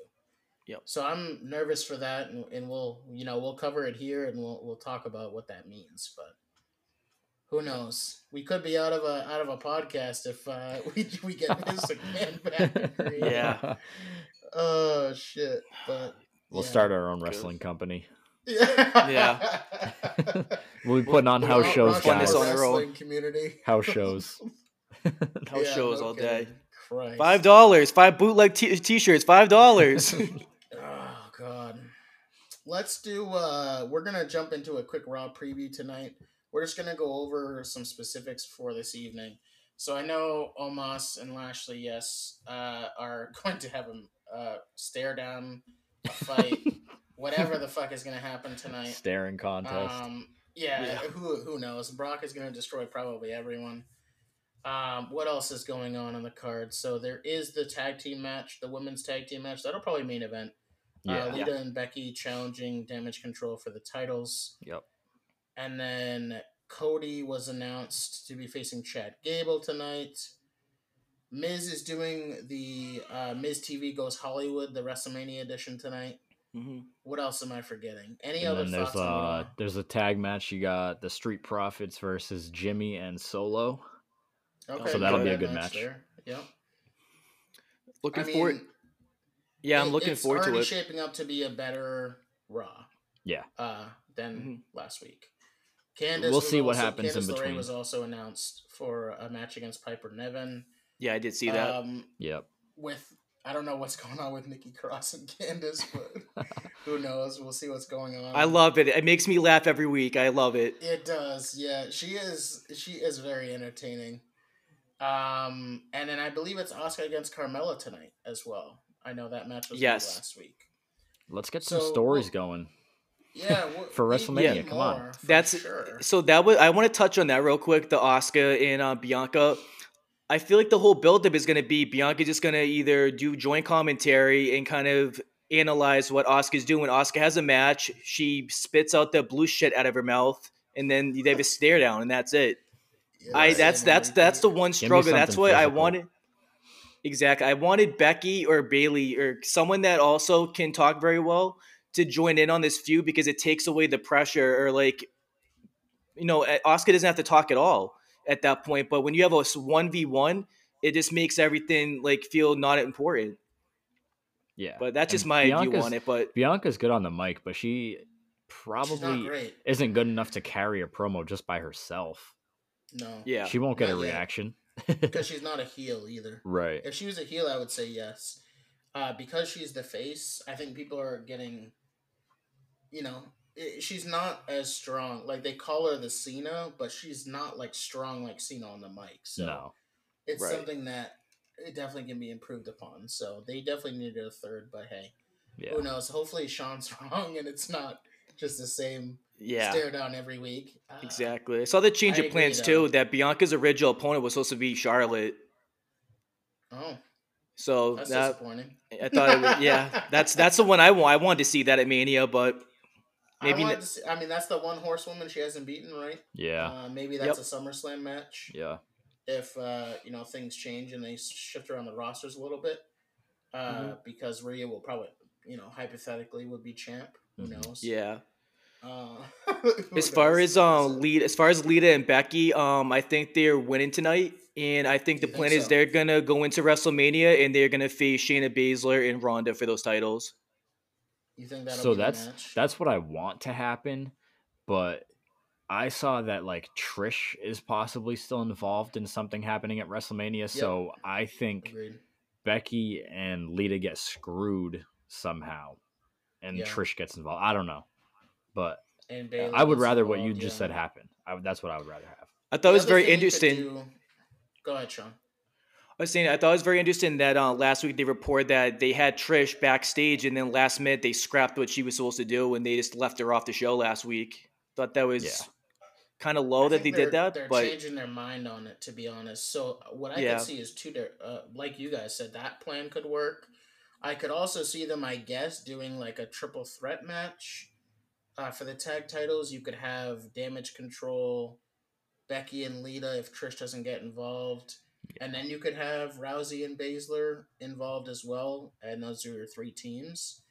Yep. So I'm nervous for that, and, and we'll you know we'll cover it here, and we'll we'll talk about what that means. But who knows? We could be out of a out of a podcast if uh, we we get this McMahon back. Yeah. Oh shit! But We'll yeah. start our own Good. wrestling company. Yeah. yeah. We'll be putting on house Rock- shows, guys. on their own. wrestling community. House shows. House Yeah, shows no all day. Christ. Five dollars, five bootleg t- t-shirts, five dollars. God. Let's do uh we're gonna jump into a quick raw preview tonight. We're just gonna go over some specifics for this evening. So I know Omos and Lashley, yes, uh, are going to have a uh, stare down, a fight, whatever the fuck is gonna happen tonight. Staring contest. Um, yeah, Yeah. who who knows? Brock is going to destroy probably everyone. Um, what else is going on on the card? So there is the tag team match, the women's tag team match. That'll probably main event. Yeah. Uh, Lita and Becky challenging Damage Control for the titles, Yep. and then Cody was announced to be facing Chad Gable tonight. Miz is doing the uh, Miz TV Goes Hollywood, the WrestleMania edition tonight. Mhm. What else am I forgetting? Any And other then there's thoughts on uh there's a tag match. You got the Street Profits versus Jimmy and Solo. Okay, So that'll be a that good match. there. Yep. Looking I mean, forward. Yeah, I'm looking it's forward to already it. shaping up to be a better Raw Yeah. uh, than Mhm. last week. Candice We'll was see what also- happens in Candice LeRae between. was also announced for a match against Piper Niven. Yeah, I did see that. Um, Yep. with I don't know what's going on with Nikki Cross and Candice, but who knows? We'll see what's going on. I love it. It makes me laugh every week. I love it. It does, yeah. She is she is very entertaining. Um, and then I believe it's Asuka against Carmella tonight as well. I know that match was Yes. last week. Let's get some stories well- going. Yeah, we- For WrestleMania, need come on. more, for That's sure. so that was. I want to touch on that real quick. The Asuka and uh, Bianca. I feel like the whole buildup is going to be Bianca just going to either do joint commentary and kind of analyze what Asuka's doing. Asuka has a match. She spits out the blue shit out of her mouth, and then they have a stare down, and that's it. Yeah, I that's that's that's the one struggle. That's something what I physical. wanted. Exactly. I wanted Becky or Bayley or someone that also can talk very well to join in on this feud because it takes away the pressure or like you know, eh, Asuka doesn't have to talk at all at that point, but when you have a 1v1, it just makes everything like feel not important. Yeah. But that's just And my view on it, but Bianca's good on the mic, but she probably great. isn't good enough to carry a promo just by herself. No, yeah. She won't get a Not yet. reaction. Because she's not a heel either. right. If she was a heel, I would say yes. Uh, because she's the face, I think people are getting, you know, i she's not as strong. Like they call her the Cena, but she's not like strong like Cena on the mic. So no. it's Right. something that it definitely can be improved upon. So they definitely needed a third, but hey, Yeah. who knows? Hopefully Sean's wrong and it's not just the same Yeah. stare down every week. Uh, Exactly. I saw the change I of plans though. too that Bianca's original opponent was supposed to be Charlotte. Oh, So that's that disappointing. I thought it was, yeah, that's that's the one I want. I wanted to see that at Mania, but maybe I, wanted ne- to see, I mean, that's the one horsewoman she hasn't beaten, right? Yeah. Uh, maybe that's a SummerSlam match. Yeah. If uh, you know things change and they shift around the rosters a little bit, uh, Mhm. because Rhea will probably, you know, hypothetically would be champ. Who Mhm. knows? yeah. Uh, As far knows? as um lead, as far as Lita and Becky, um, I think they're winning tonight, and I think the You think plan is so? they're gonna go into WrestleMania and they're gonna face Shayna Baszler and Ronda for those titles. you think that'll so be the that's match? that's what I want to happen, but I saw that like Trish is possibly still involved in something happening at WrestleMania, so I think Agreed. Becky and Lita get screwed somehow, and Yeah. Trish gets involved. I don't know, but And I would gets rather what you involved, just said happen. I, that's what I would rather have. I thought The it was very thing you could interesting. do- Go ahead, Sean. I was saying I thought it was very interesting that uh, last week they reported that they had Trish backstage, and then last minute they scrapped what she was supposed to do, and they just left her off the show last week. Thought that was Yeah. kind of low I that they did they're- that. They're But changing their mind on it, to be honest. So what I Yeah. could see is two, uh, like you guys said, that plan could work. I could also see them, I guess, doing like a triple threat match uh, for the tag titles. You could have Damage Control, Becky and Lita if Trish doesn't get involved, and then you could have Rousey and Baszler involved as well, and those are your three teams.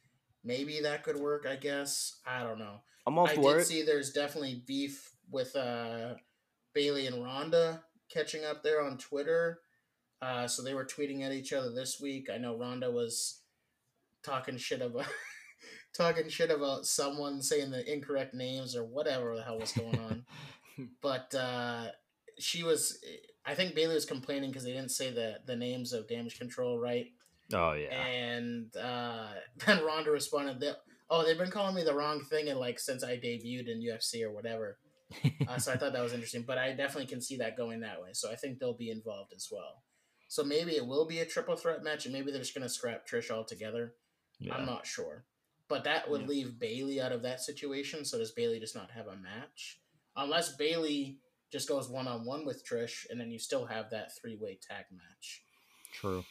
Maybe that could work. I guess I don't know. I'm all I for did it. see there's definitely beef with uh, Bayley and Ronda catching up there on Twitter. Uh, so they were tweeting at each other this week. I know Ronda was talking shit about talking shit about someone saying the incorrect names or whatever the hell was going on. but uh, she was, I think Bayley was complaining because they didn't say the the names of Damage Control right. Oh yeah. And uh, then Ronda responded that, "Oh, they've been calling me the wrong thing, and like since I debuted in UFC or whatever." Uh, so I thought that was interesting, but I definitely can see that going that way. So I think they'll be involved as well. So maybe it will be a triple threat match, and maybe they're just gonna scrap Trish altogether. yeah. I'm not sure, but that would Yeah. leave Bayley out of that situation. So does Bayley just not have a match? Unless Bayley just goes one on one with Trish, and then you still have that three way tag match. True.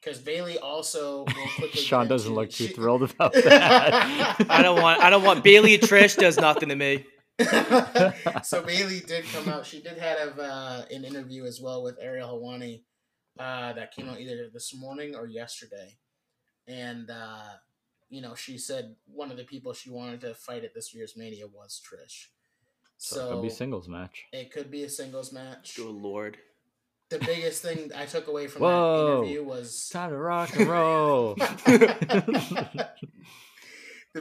Because Bayley also will. Sean doesn't into- look too she- thrilled about that. I don't want. I don't want Bayley Trish does nothing to me. so Bayley did come out. She did have uh, an interview as well with Ariel Helwani uh, that came out either this morning or yesterday, and uh, you know she said one of the people she wanted to fight at this year's Mania was Trish. So, So, it could be singles match. it could be a singles match. Good lord. The biggest thing I took away from Whoa. that interview was Time to rock and roll. the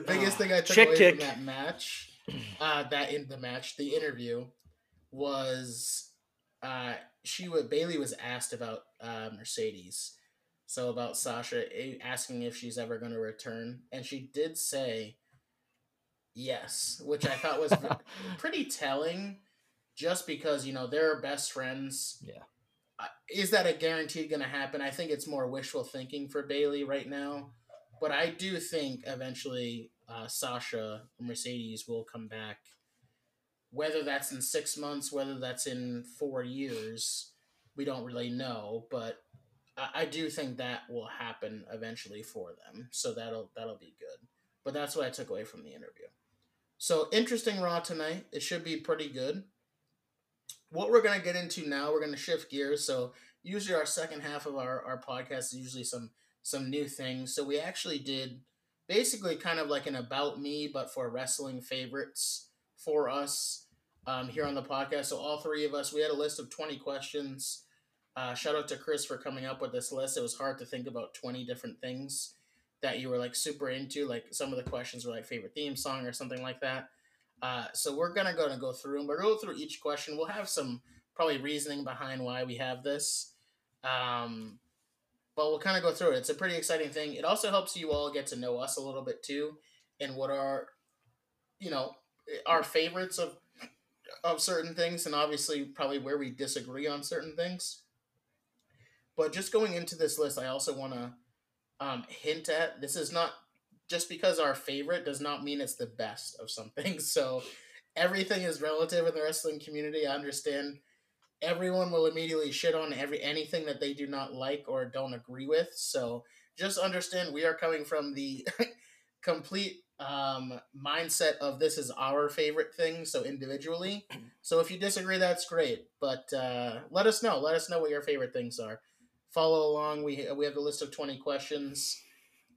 biggest thing I took chick away kick. from that match, uh, that in the match, the interview, was uh, she would Bayley was asked about uh, Mercedes, so about Sasha asking if she's ever going to return, and she did say yes, which I thought was pretty telling, just because you know they're best friends. Yeah. Uh, is that a guaranteed going to happen? I think it's more wishful thinking for Bayley right now. But I do think eventually uh, Sasha Mercedes will come back. Whether that's in six months, whether that's in four years, we don't really know. But I, do think that will happen eventually for them. So that'll that'll be good. But that's what I took away from the interview. So interesting Raw tonight. It should be pretty good. What we're gonna get into now, we're gonna shift gears. So usually our second half of our, our podcast is usually some some new things. So we actually did basically kind of like an about me, but for wrestling favorites for us um, here on the podcast. So all three of us, we had a list of 20 questions. Uh, shout out to Chris for coming up with this list. It was hard to think about 20 different things that you were like super into. Like some of the questions were like favorite theme song or something like that. Uh, so we're gonna go to go through them. We're gonna go through each question. We'll have some probably reasoning behind why we have this. Um, but we'll kind of go through it. It's a pretty exciting thing. It also helps you all get to know us a little bit too, and what are, you know, our favorites of of certain things, and obviously probably where we disagree on certain things. But just going into this list, I also want to um, hint at this is not just because our favorite does not mean it's the best of something. So everything is relative in the wrestling community. I understand everyone will immediately shit on every anything that they do not like or don't agree with. So just understand we are coming from the complete um, mindset of this is our favorite thing. So individually, so if you disagree, that's great. But uh, let us know. Let us know what your favorite things are. Follow along. We we have a list of twenty questions.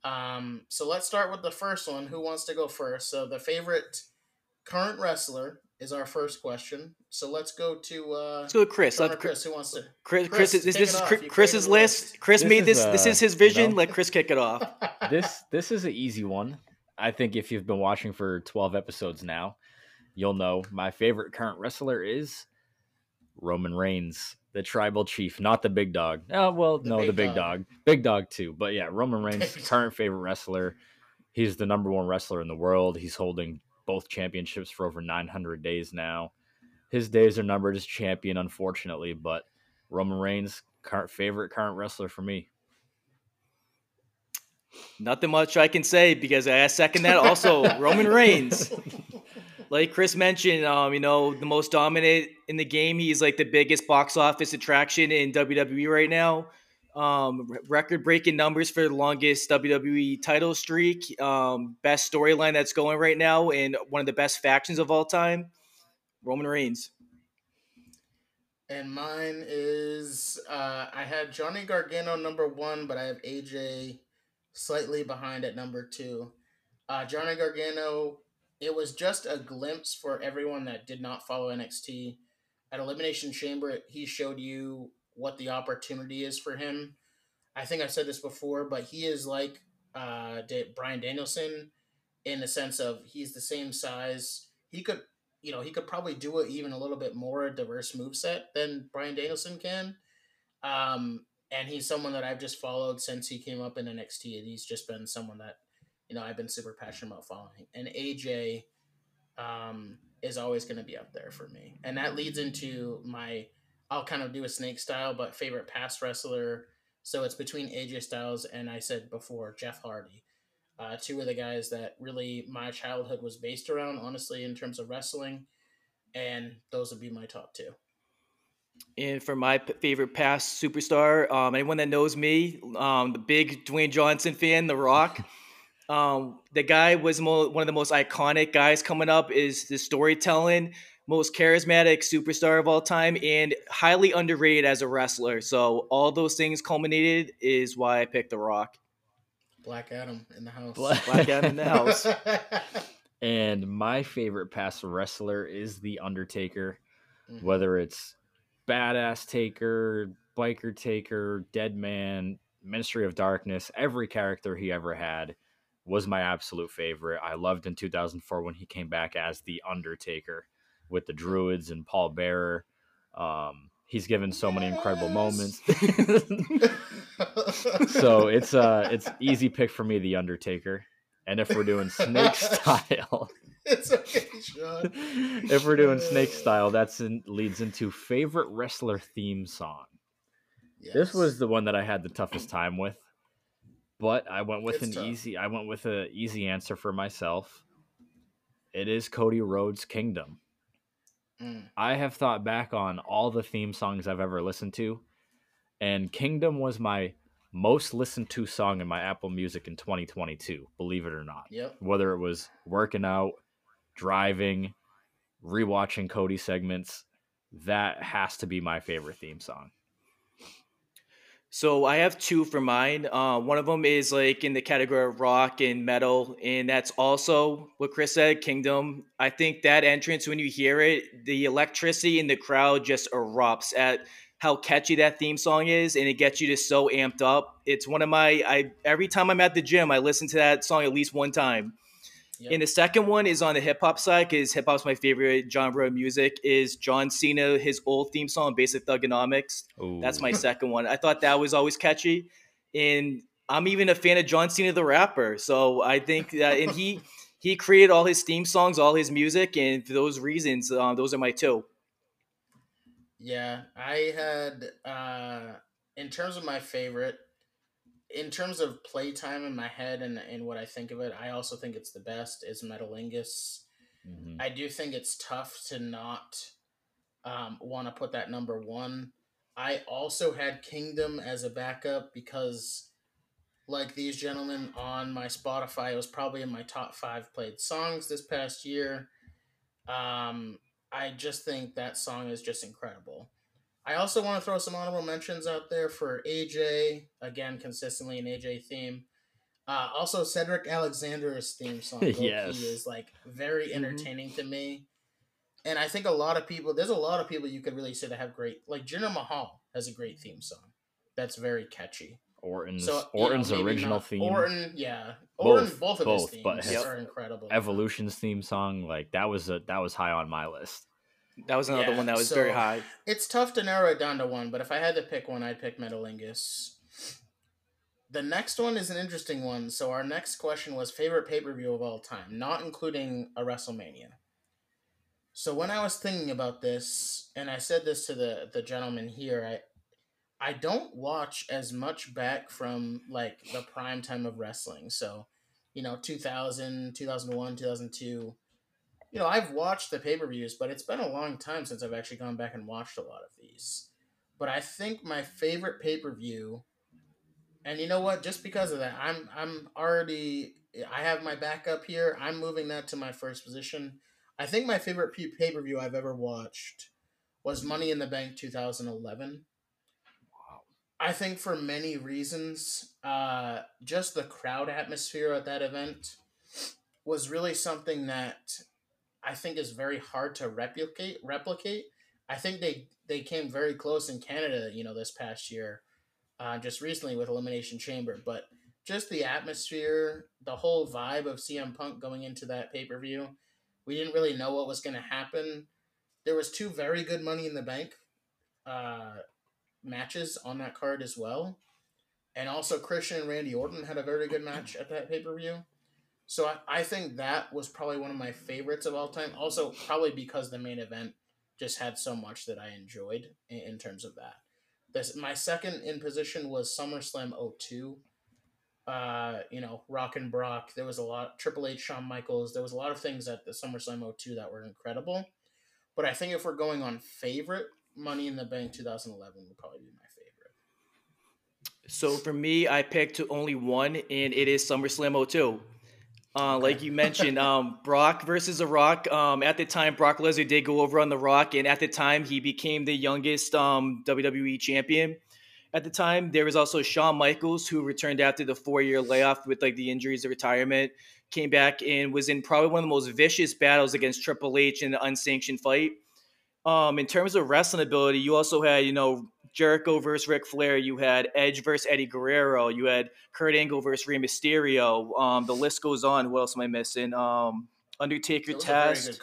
Um, so let's start with the first one. Who wants to go first? So the favorite current wrestler is our first question. So let's go to uh, Let's go with Chris. Sean or Let Chris. Who wants to? Chris, Chris, Chris, this, kick this it is off. Chris- Chris's list. list. Chris This made is, this. this uh, is his you vision. know. Let Chris kick it off. this this is an easy one. I think if you've been watching for 12 episodes now, you'll know my favorite current wrestler is Roman Reigns, the tribal chief, not the big dog. Oh, well, The no, big the big dog. dog. Big dog too. But yeah, Roman Reigns, current favorite wrestler. He's the number one wrestler in the world. He's holding both championships for over 900 days now. His days are numbered as champion, unfortunately, but Roman Reigns, current favorite current wrestler for me. Nothing much I can say because I second that. Also, Roman Reigns. like Chris mentioned, um, you know, the most dominant in the game. He's like the biggest box office attraction in WWE right now. Um, record breaking numbers for the longest WWE title streak. Um, best storyline that's going right now, and one of the best factions of all time. Roman Reigns. And mine is uh, I had Johnny Gargano number one, but I have AJ slightly behind at number two. Uh, Johnny Gargano, it was just a glimpse for everyone that did not follow NXT. At Elimination Chamber, he showed you what the opportunity is for him. I think I've said this before, but he is like uh, Bryan Danielson in the sense of he's the same size. He could you know, he could probably do it even a little bit more diverse move set than Bryan Danielson can. Um, and he's someone that I've just followed since he came up in NXT, and he's just been someone that, you know, I've been super passionate about following. And AJ um, is always going to be up there for me, and that leads into my. I'll kind of do a snake style, but favorite past wrestler. So it's between AJ Styles and I said before Jeff Hardy. Uh, two of the guys that really my childhood was based around, honestly, in terms of wrestling. And those would be my top two. And for my favorite past superstar, um, anyone that knows me, um, the big Dwayne Johnson fan, The Rock. Um, the guy was mo- one of the most iconic guys coming up. Is the storytelling, most charismatic superstar of all time, and highly underrated as a wrestler. So all those things culminated is why I picked The Rock. Black Adam in the house. Black, Black Adam in the house. and my favorite past wrestler is The Undertaker. Mm-hmm. Whether it's Badass Taker, Biker Taker, Dead Man, Ministry of Darkness, every character he ever had was my absolute favorite. I loved in 2004 when he came back as The Undertaker with the Druids and Paul Bearer. Um, he's given so many incredible moments. so it's uh it's easy pick for me, The Undertaker. And if we're doing snake style, it's okay, Sean. if we're doing snake style, that's in, leads into favorite wrestler theme song. Yes. This was the one that I had the toughest time with, but I went with it's an tough. easy. I went with an easy answer for myself. It is Cody Rhodes' Kingdom. Mm. I have thought back on all the theme songs I've ever listened to, and Kingdom was my most listened to song in my Apple Music in 2022, believe it or not. Yep. Whether it was working out, driving, rewatching Cody segments, that has to be my favorite theme song. So I have two for mine. Uh, one of them is like in the category of rock and metal, and that's also what Chris said, Kingdom. I think that entrance, when you hear it, the electricity in the crowd just erupts at how catchy that theme song is, and it gets you just so amped up. It's one of my I every time I'm at the gym, I listen to that song at least one time. Yep. And the second one is on the hip hop side because hip hop's my favorite genre of music. Is John Cena his old theme song, Basic Thuganomics? Ooh. That's my second one. I thought that was always catchy, and I'm even a fan of John Cena the rapper. So I think that, and he he created all his theme songs, all his music, and for those reasons, uh, those are my two. Yeah, I had uh in terms of my favorite, in terms of playtime in my head and, and what I think of it, I also think it's the best is Metalingus. Mm-hmm. I do think it's tough to not um, want to put that number one. I also had Kingdom as a backup because, like these gentlemen on my Spotify, it was probably in my top five played songs this past year. Um, I just think that song is just incredible. I also want to throw some honorable mentions out there for AJ. Again, consistently an AJ theme. Uh, also, Cedric Alexander's theme song. yes. is like very mm-hmm. entertaining mm-hmm. to me. And I think a lot of people, there's a lot of people you could really say that have great, like Jinder Mahal has a great theme song that's very catchy. Orton's so, Orton's know, original not, theme. Orton, yeah, Orton, both, both of both, his themes but his, are incredible. Evolution's theme song, like that was a that was high on my list. That was another yeah, one that was so very high. It's tough to narrow it down to one, but if I had to pick one, I'd pick Metalingus. The next one is an interesting one. So our next question was favorite pay per view of all time, not including a WrestleMania. So when I was thinking about this, and I said this to the the gentleman here, I I don't watch as much back from like the prime time of wrestling. So, you know, 2000, 2001, 2002 you know, I've watched the pay per views, but it's been a long time since I've actually gone back and watched a lot of these. But I think my favorite pay per view, and you know what? Just because of that, I'm I'm already I have my backup here. I'm moving that to my first position. I think my favorite pay per view I've ever watched was Money in the Bank 2011. Wow. I think for many reasons, uh, just the crowd atmosphere at that event was really something that I think is very hard to replicate. Replicate. I think they they came very close in Canada, you know, this past year, uh, just recently with Elimination Chamber. But just the atmosphere, the whole vibe of CM Punk going into that pay per view, we didn't really know what was going to happen. There was two very good Money in the Bank uh, matches on that card as well, and also Christian and Randy Orton had a very good match at that pay per view. So I, I think that was probably one of my favorites of all time. Also, probably because the main event just had so much that I enjoyed in, in terms of that. This my second in position was SummerSlam 02. Uh, you know, Rock and Brock. There was a lot Triple H, Shawn Michaels. There was a lot of things at the SummerSlam 02 that were incredible. But I think if we're going on favorite, Money in the Bank 2011 would probably be my favorite. So for me, I picked only one, and it is SummerSlam 02. Uh, like you mentioned, um, Brock versus The Rock. Um, at the time, Brock Lesnar did go over on The Rock, and at the time, he became the youngest um, WWE champion. At the time, there was also Shawn Michaels, who returned after the four-year layoff with like the injuries of retirement, came back and was in probably one of the most vicious battles against Triple H in an unsanctioned fight. Um, in terms of wrestling ability, you also had you know Jericho versus Ric Flair. You had Edge versus Eddie Guerrero. You had Kurt Angle versus Rey Mysterio. Um, the list goes on. What else am I missing? Um, Undertaker Test.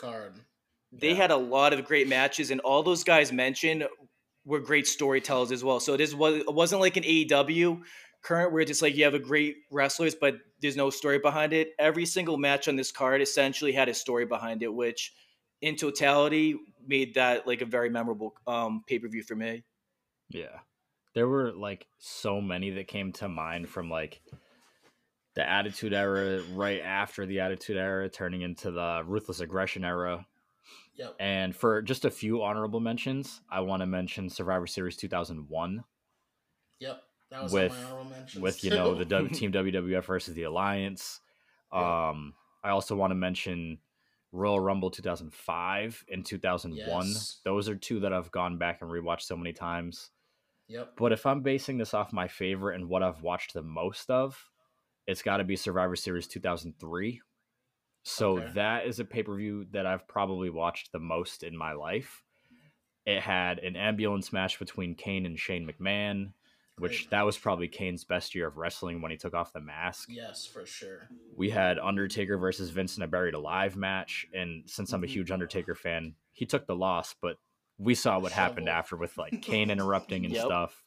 They yeah. had a lot of great matches, and all those guys mentioned were great storytellers as well. So this was it wasn't like an AEW current where it's just like you have a great wrestlers, but there's no story behind it. Every single match on this card essentially had a story behind it, which in totality made that like a very memorable um, pay per view for me. Yeah. There were like so many that came to mind from like the Attitude Era right after the Attitude Era, turning into the Ruthless Aggression Era. Yep. And for just a few honorable mentions, I want to mention Survivor Series 2001. Yep. That was with, honorable mentions. With, you know, the w- Team WWF versus the Alliance. Yep. Um, I also want to mention Royal Rumble 2005 and 2001. Yes. Those are two that I've gone back and rewatched so many times. Yep. But if I'm basing this off my favorite and what I've watched the most of, it's got to be Survivor Series 2003. So okay. that is a pay per view that I've probably watched the most in my life. It had an ambulance match between Kane and Shane McMahon, which Great. that was probably Kane's best year of wrestling when he took off the mask. Yes, for sure. We had Undertaker versus Vince in a buried alive match, and since I'm a mm-hmm. huge Undertaker fan, he took the loss, but we saw what shovel. happened after with like Kane interrupting and yep. stuff.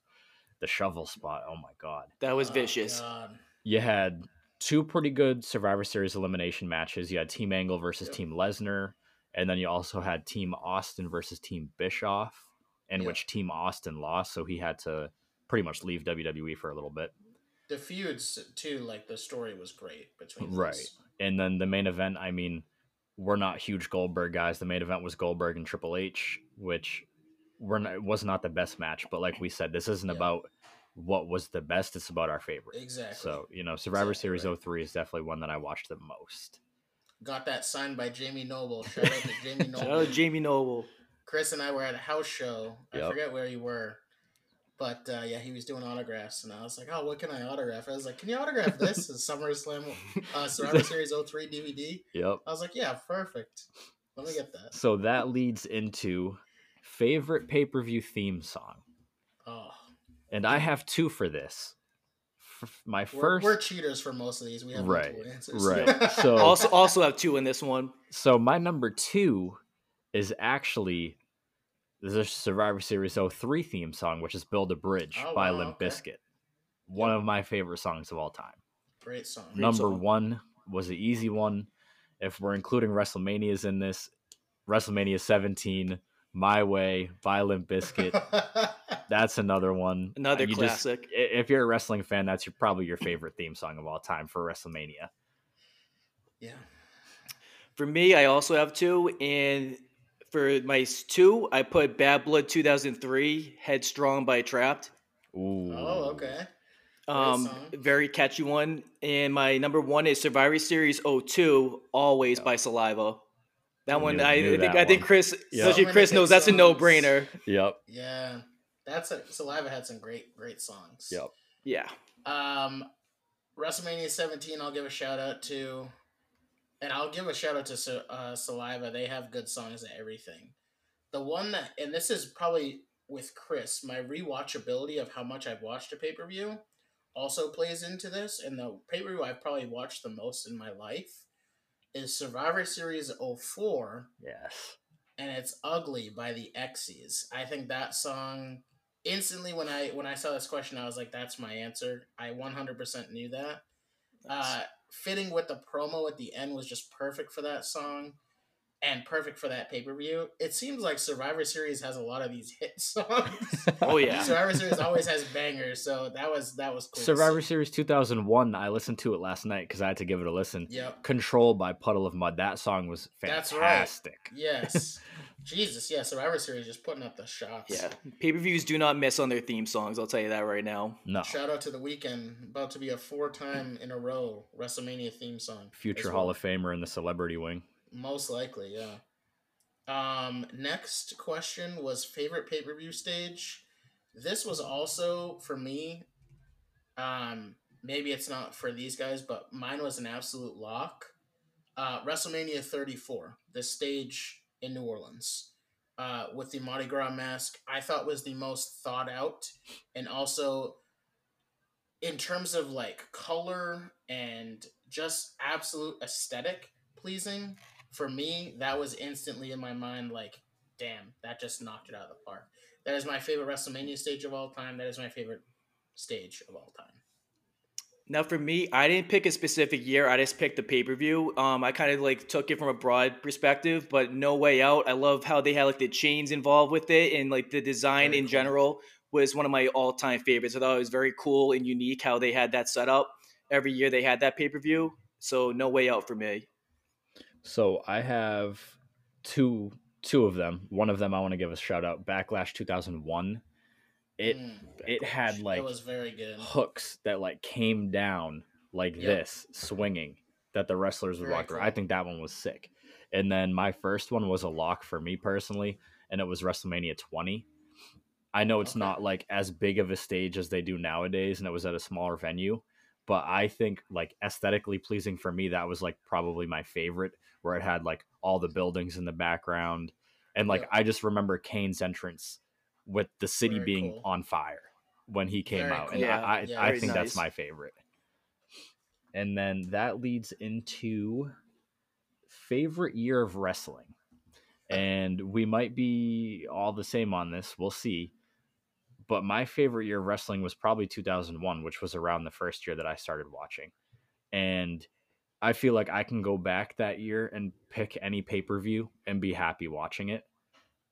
The shovel spot. Oh my god. That was oh, vicious. you had two pretty good Survivor Series elimination matches. You had Team Angle versus yep. Team Lesnar, and then you also had Team Austin versus Team Bischoff, in yep. which Team Austin lost, so he had to pretty much leave WWE for a little bit. The feuds too, like the story was great between right. Those. And then the main event, I mean, we're not huge Goldberg guys. The main event was Goldberg and Triple H, which were not, was not the best match. But like we said, this isn't yeah. about what was the best. It's about our favorite. Exactly. So you know, Survivor exactly Series right. 03 is definitely one that I watched the most. Got that signed by Jamie Noble. Shout out to Jamie Noble. Shout out to Jamie Noble. Chris and I were at a house show. I yep. forget where you were. But uh, yeah, he was doing autographs, and I was like, "Oh, what can I autograph?" I was like, "Can you autograph this?" Is SummerSlam uh, Survivor Series 03 DVD. Yep. I was like, "Yeah, perfect. Let me get that." So that leads into favorite pay per view theme song. Oh. And I have two for this. my we're, first, we're, cheaters for most of these. We have right, answers. right. So also also have two in this one. So my number two is actually the Survivor Series 03 theme song, which is Build a Bridge oh, by wow, Limp okay. Bizkit. One of my favorite songs of all time. Great song. Great Number song. one was the easy one. If we're including WrestleManias in this, WrestleMania 17, My Way by Limp Bizkit. that's another one. Another you classic. Just, if you're a wrestling fan, that's your, probably your favorite theme song of all time for WrestleMania. Yeah. For me, I also have two, and for my two, I put Bad Blood 2003, Headstrong by Trapt. Ooh. Oh, okay. Um, very catchy one. And my number one is Survivor Series 02, Always by Saliva. That Knew- one, I, knew I think, that I think one. Chris, Yeah. especially So Chris knows good that's a no-brainer. Yep. Yeah, that's a Saliva had some great great songs. Yep. Yeah. Um, WrestleMania 17, I'll give a shout out to, and I'll give a shout out to uh, Saliva. They have good songs and everything. The one that, and this is probably with Chris, my rewatchability of how much I've watched a pay per view also plays into this. And the pay per view I've probably watched the most in my life is Survivor Series 04 Yes. and it's ugly by the Exies. I think that song instantly when I when I saw this question, I was like, "That's my answer." I one hundred percent knew that. Uh, fitting with the promo at the end was just perfect for that song, and perfect for that pay per view. It seems like Survivor Series has a lot of these hit songs. Oh, yeah. Survivor Series always has bangers, so that was that was cool. Survivor. Series 2001. I listened to it last night because I had to give it a listen. Yep. Control by Puddle of Mudd. That song was fantastic. That's right. fantastic. Yes. Jesus. Yeah. Survivor Series just putting up the shots. Yeah. Pay-per-views do not miss on their theme songs, I'll tell you that right now. No. Shout out to the Weeknd, about to be a four time in a row WrestleMania theme song. Future as Hall well. of Famer in the celebrity wing. Most likely, yeah. Um, next question was favorite pay per view stage. This was also for me. Um, maybe it's not for these guys, but mine was an absolute lock. Uh, WrestleMania 34, the stage in New Orleans, uh, with the Mardi Gras mask, I thought was the most thought out, and also in terms of like color and just absolute aesthetic pleasing for me that was instantly in my mind like damn that just knocked it out of the park. That is my favorite wrestlemania stage of all time. That is my favorite stage of all time Now, for me, I didn't pick a specific year. I just picked the pay per view. Um, I kind of like took it from a broad perspective, but No Way Out. I love how they had like the chains involved with it, and like the design Very in cool. general was one of my all time favorites. I thought it was very cool and unique how they had that set up. Every year they had that pay per view, so No Way Out for me. So I have two two of them. One of them I want to give a shout out. Backlash 2001. It Mm, it had like it was very good hooks that like came down like Yep. this, swinging that the wrestlers would Very walk through. I think that one was sick. And then my first one was a lock for me personally, and it was WrestleMania 20. I know it's Okay. not like as big of a stage as they do nowadays, and it was at a smaller venue, but I think like aesthetically pleasing for me, that was like probably my favorite, where it had like all the buildings in the background, and like Yep. I just remember Kane's entrance with the city Very being cool. on fire when he came Very out, cool. and Yeah, I I, yeah, I very think that's my favorite. And then that leads into favorite year of wrestling. And we might be all the same on this. We'll see. But my favorite year of wrestling was probably 2001, which was around the first year that I started watching. And I feel like I can go back that year and pick any pay-per-view and be happy watching it.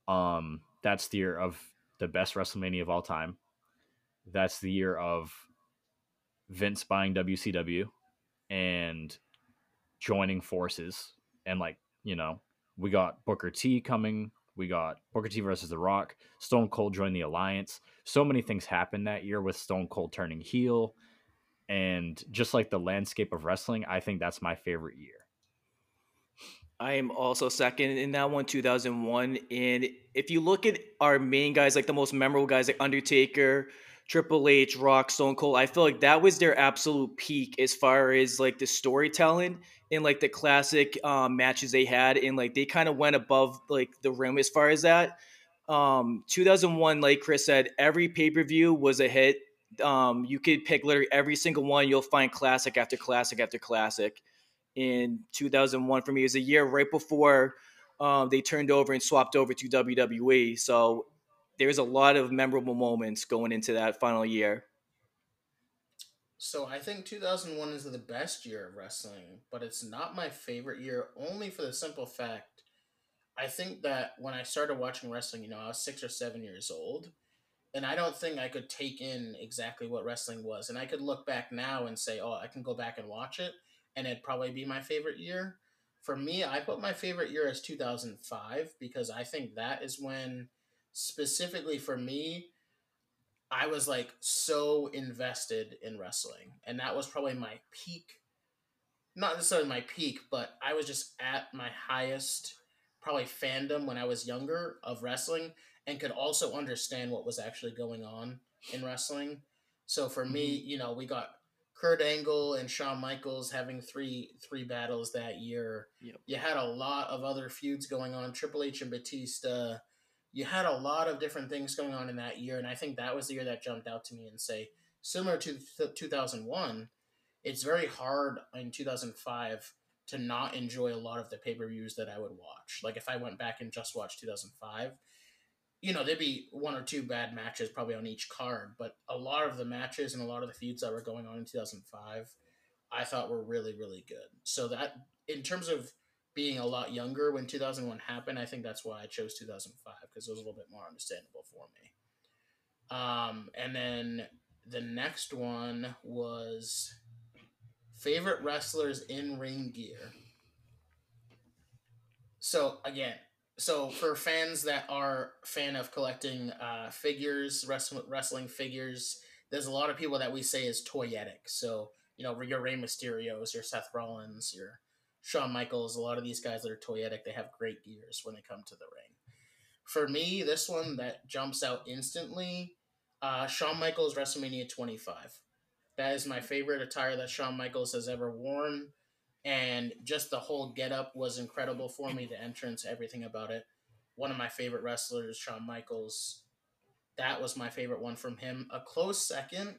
Um that's the year of the best WrestleMania of all time. That's the year of Vince buying WCW and joining forces and like you know we got Booker T coming we got Booker T versus The Rock Stone Cold joined the alliance. So many things happened that year with Stone Cold turning heel. And just like the landscape of wrestling I think that's my favorite year I am also second in that one, 2001. And if you look at our main guys, like the most memorable guys, like Undertaker, Triple H, Rock, Stone Cold, I feel like that was their absolute peak as far as like the storytelling and like the classic um, matches they had. And like they kind of went above like the rim as far as that. Um, 2001, like Chris said, every pay per view was a hit. Um, you could pick literally every single one. You'll find classic after classic after classic in 2001 for me. It was a year right before um, they turned over and swapped over to WWE. So there's a lot of memorable moments going into that final year. So I think 2001 is the best year of wrestling, but it's not my favorite year only for the simple fact I think that when I started watching wrestling, you know, I was 6 or 7 years old, and I don't think I could take in exactly what wrestling was. And I could look back now and say, "Oh, I can go back and watch it." And it'd probably be my favorite year. for me, I put my favorite year as 2005 because I think that is when, specifically for me, I was like so invested in wrestling. And that was probably my peak. Not necessarily my peak, but I was just at my highest, probably fandom when I was younger of wrestling and could also understand what was actually going on in wrestling. So for me, Mm-hmm. you know, we got Kurt Angle and Shawn Michaels having three three battles that year. Yep. You had a lot of other feuds going on, Triple H and Batista. You had a lot of different things going on in that year, and I think that was the year that jumped out to me and say, similar to th- 2001, it's very hard in 2005 to not enjoy a lot of the pay per views that I would watch. Like if I went back and just watched 2005, you know, there'd be one or two bad matches probably on each card, but a lot of the matches and a lot of the feuds that were going on in 2005, I thought were really, really good. So that, in terms of being a lot younger when 2001 happened, I think that's why I chose 2005 because it was a little bit more understandable for me. Um, and then the next one was favorite wrestlers in ring gear. So again, so for fans that are fan of collecting uh, figures, wrestling wrestling figures, there's a lot of people that we say is toyetic. So you know your Rey Mysterios, your Seth Rollins, your Shawn Michaels, a lot of these guys that are toyetic, they have great gears when they come to the ring. For me, this one that jumps out instantly, uh, Shawn Michaels WrestleMania 25. That is my favorite attire that Shawn Michaels has ever worn and just the whole getup was incredible for me. The entrance, everything about it. One of my favorite wrestlers, Shawn Michaels. That was my favorite one from him. A close second,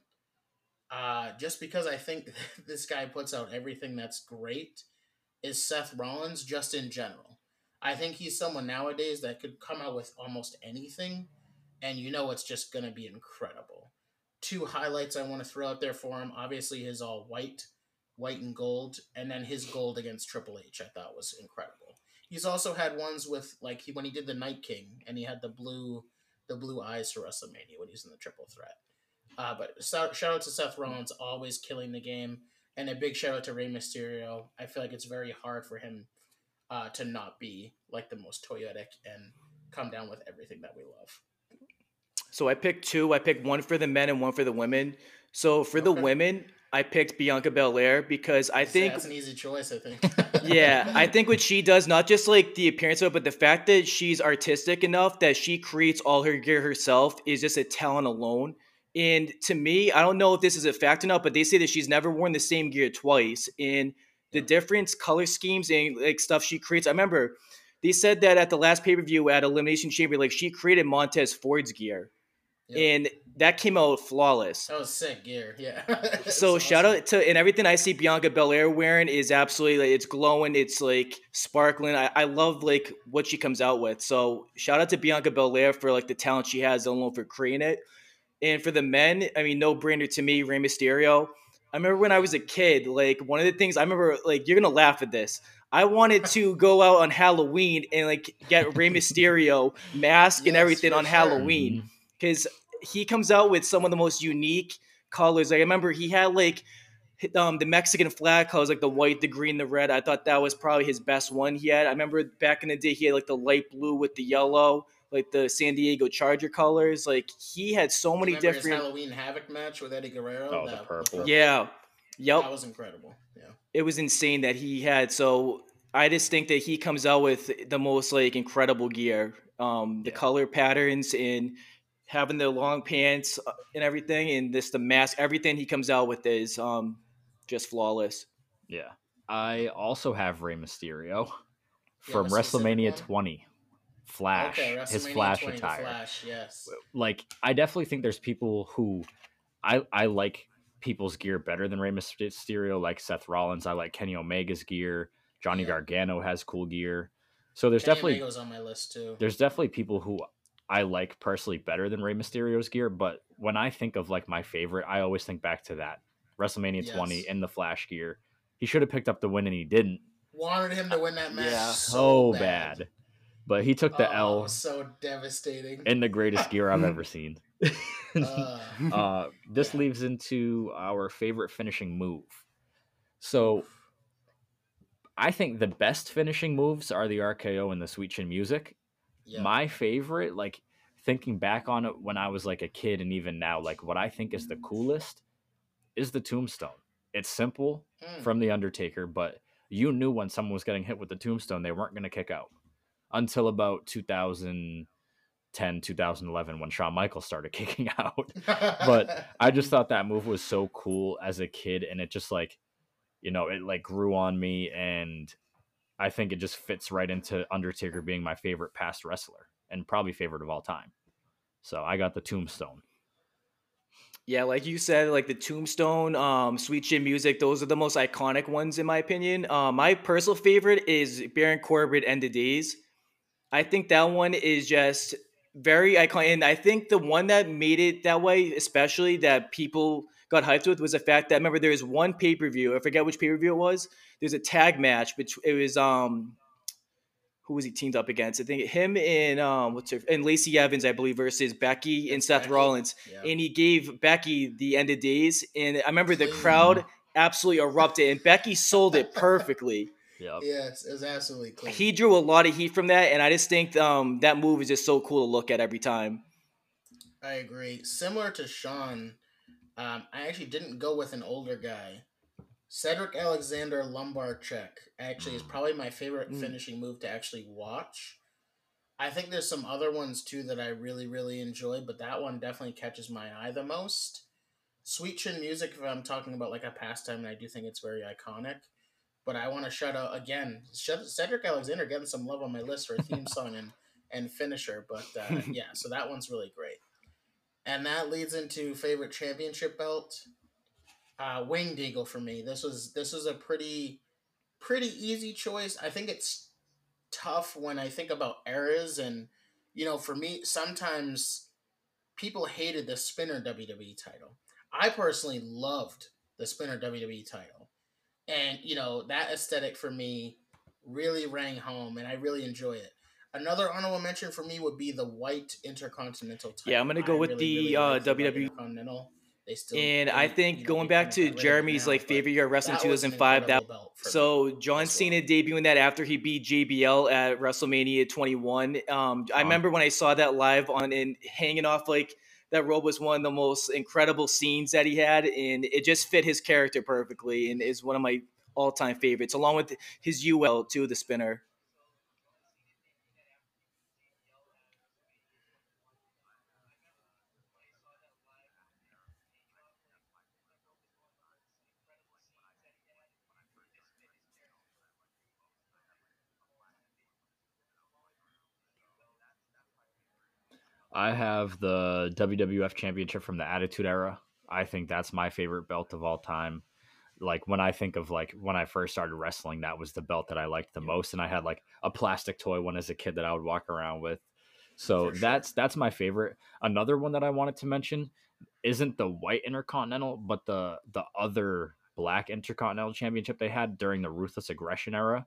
uh, just because I think this guy puts out everything that's great, is Seth Rollins. Just in general, I think he's someone nowadays that could come out with almost anything, and you know it's just gonna be incredible. Two highlights I want to throw out there for him. Obviously, his all white white and gold, and then his gold against Triple H, I thought was incredible. He's also had ones with like he when he did the Night King, and he had the blue the blue eyes for WrestleMania when he's in the Triple Threat. Uh, but so, shout out to Seth Rollins, always killing the game, and a big shout out to Rey Mysterio. I feel like it's very hard for him uh, to not be like the most toyetic and come down with everything that we love. So I picked two. I picked one for the men and one for the women. So for the Okay. women, I picked Bianca Belair because I think that's an easy choice. I think. yeah, I think what she does, not just like the appearance of it, but the fact that she's artistic enough that she creates all her gear herself is just a talent alone. And to me, I don't know if this is a fact or not, but they say that she's never worn the same gear twice. And the different color schemes and like stuff she creates. I remember they said that at the last pay per view at Elimination Chamber, like she created Montez Ford's gear, Yep. and that came out flawless. that was sick gear. Yeah. So It's shout awesome. out to and everything I see Bianca Belair wearing is absolutely like, it's glowing, it's like sparkling. I, I love like what she comes out with. So shout out to Bianca Belair for like the talent she has alone for creating it. And for the men, I mean, no brainer to me, Rey Mysterio. I remember when I was a kid, like one of the things I remember, like you're gonna laugh at this. I wanted to go out on Halloween and like get Rey Mysterio mask and everything on sure. Halloween mm-hmm. Because he comes out with some of the most unique colors. Like I remember he had like um, the Mexican flag colors, like the white, the green, the red. I thought that was probably his best one he had. I remember back in the day he had like the light blue with the yellow, like the San Diego Charger colors. Like he had so many Remember his different. Halloween Havoc match with Eddie Guerrero. Oh, the purple. Yeah, yep. that was incredible. Yeah, it was insane that he had. So I just think that he comes out with the most like incredible gear. Um, the Yeah. color patterns and having the long pants uh, and everything, and this the mask. Everything he comes out with is um just flawless. Yeah. I also have Rey Mysterio from a specific WrestleMania 20. Flash. Okay, his Flash attire. Flash, yes. Like, I definitely think there's people who I, I like people's gear better than Rey Mysterio, like Seth Rollins. I like Kenny Omega's gear. Johnny Yeah. Gargano has cool gear. So there's Kenny definitely Omega's on my list too. there's definitely people who I like personally better than Rey Mysterio's gear, but when I think of like my favorite, I always think back to that WrestleMania 20 in the Flash gear. He should have picked up the win and he didn't. Wanted him to win that match Yeah. so, So bad. But he took the Oh, L so devastating. in the greatest gear I've ever seen. Uh, uh, this Yeah. leads into our favorite finishing move. So I think the best finishing moves are the RKO and the Sweet Chin Music. Yeah. My favorite, like thinking back on it when I was like a kid and even now, like what I think is the coolest is the tombstone. It's simple Mm. from the Undertaker, but you knew when someone was getting hit with the tombstone, they weren't going to kick out until about 2010, 2011 when Shawn Michaels started kicking out. but I just thought that move was so cool as a kid, and it just like, you know, it like grew on me, and I think it just fits right into Undertaker being my favorite past wrestler and probably favorite of all time. So I got the Tombstone. Yeah, like you said, like the Tombstone, um, Sweet Chin Music, those are the most iconic ones in my opinion. Uh, my personal favorite is Baron Corbin End of Days. I think that one is just very iconic, and I think the one that made it that way, especially that people got hyped with, was the fact that remember there was one pay per view. I forget which pay per view it was. There's a tag match, but it was um, who was he teamed up against? I think him and um, what's her and Lacey Evans, I believe, versus Becky and Seth Becky. Rollins Yeah. and he gave Becky the end of days. And I remember the crowd absolutely erupted, and Becky sold it perfectly. Yep. yeah, it's, it's absolutely clean. he drew a lot of heat from that, and I just think um, that move is just so cool to look at every time. I agree. Similar to Sean, um, I actually didn't go with an older guy. Cedric Alexander lumbar check actually is probably my favorite Mm. finishing move to actually watch. I think there's some other ones too that I really, really enjoy, but that one definitely catches my eye the most. Sweet Chin music, if I'm talking about like a pastime, and I do think it's very iconic. But I want to shout out again Cedric Alexander getting some love on my list for a theme song and, and finisher. But uh, yeah, so that one's really great. And that leads into favorite championship belt. Uh, Winged Eagle for me. This was this was a pretty pretty easy choice. I think it's tough when I think about eras and you know, for me sometimes people hated the spinner WWE title. I personally loved the spinner WWE title. And you know, that aesthetic for me really rang home and I really enjoy it. Another honorable mention for me would be the white intercontinental title. Yeah, I'm gonna go I with the, like uh, WWE Intercontinental. They still And I think going back to got rid of it Jeremy's now, like favorite year of wrestling that was an 2005, that me So John Cena debuting that after he beat JBL at WrestleMania 21. Um, I remember when I saw that live on and hanging off like that robe was one of the most incredible scenes that he had, and it just fit his character perfectly, and is one of my all-time favorites, along with his UL too, the spinner. I have the WWF Championship from the Attitude Era. I think that's my favorite belt of all time. Like when I think of like when I first started wrestling, that was the belt that I liked the most, and I had like a plastic toy one as a kid that I would walk around with. So sure. that's that's my favorite. Another one that I wanted to mention isn't the white Intercontinental, but the the other black Intercontinental Championship they had during the Ruthless Aggression era.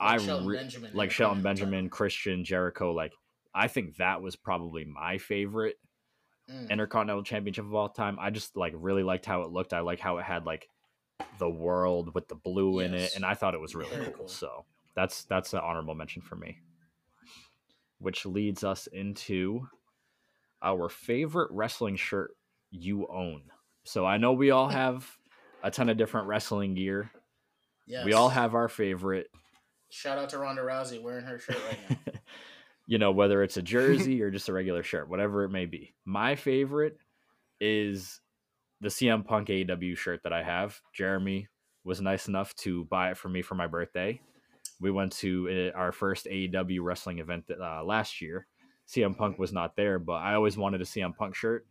Like I Shelton re- Benjamin like Shelton. Benjamin, Christian, Jericho. Like I think that was probably my favorite Mm. Intercontinental Championship of all time. I just like really liked how it looked. I like how it had like the world with the blue in it, and I thought it was really cool. cool. So that's that's an honorable mention for me. Which leads us into our favorite wrestling shirt you own. So I know we all have a ton of different wrestling gear. Yes. We all have our favorite. Shout out to Ronda Rousey wearing her shirt right now. you know, whether it's a jersey or just a regular shirt, whatever it may be. My favorite is the CM Punk AEW shirt that I have. Jeremy was nice enough to buy it for me for my birthday. We went to uh, our first AEW wrestling event uh, last year. CM Punk was not there, but I always wanted a CM Punk shirt.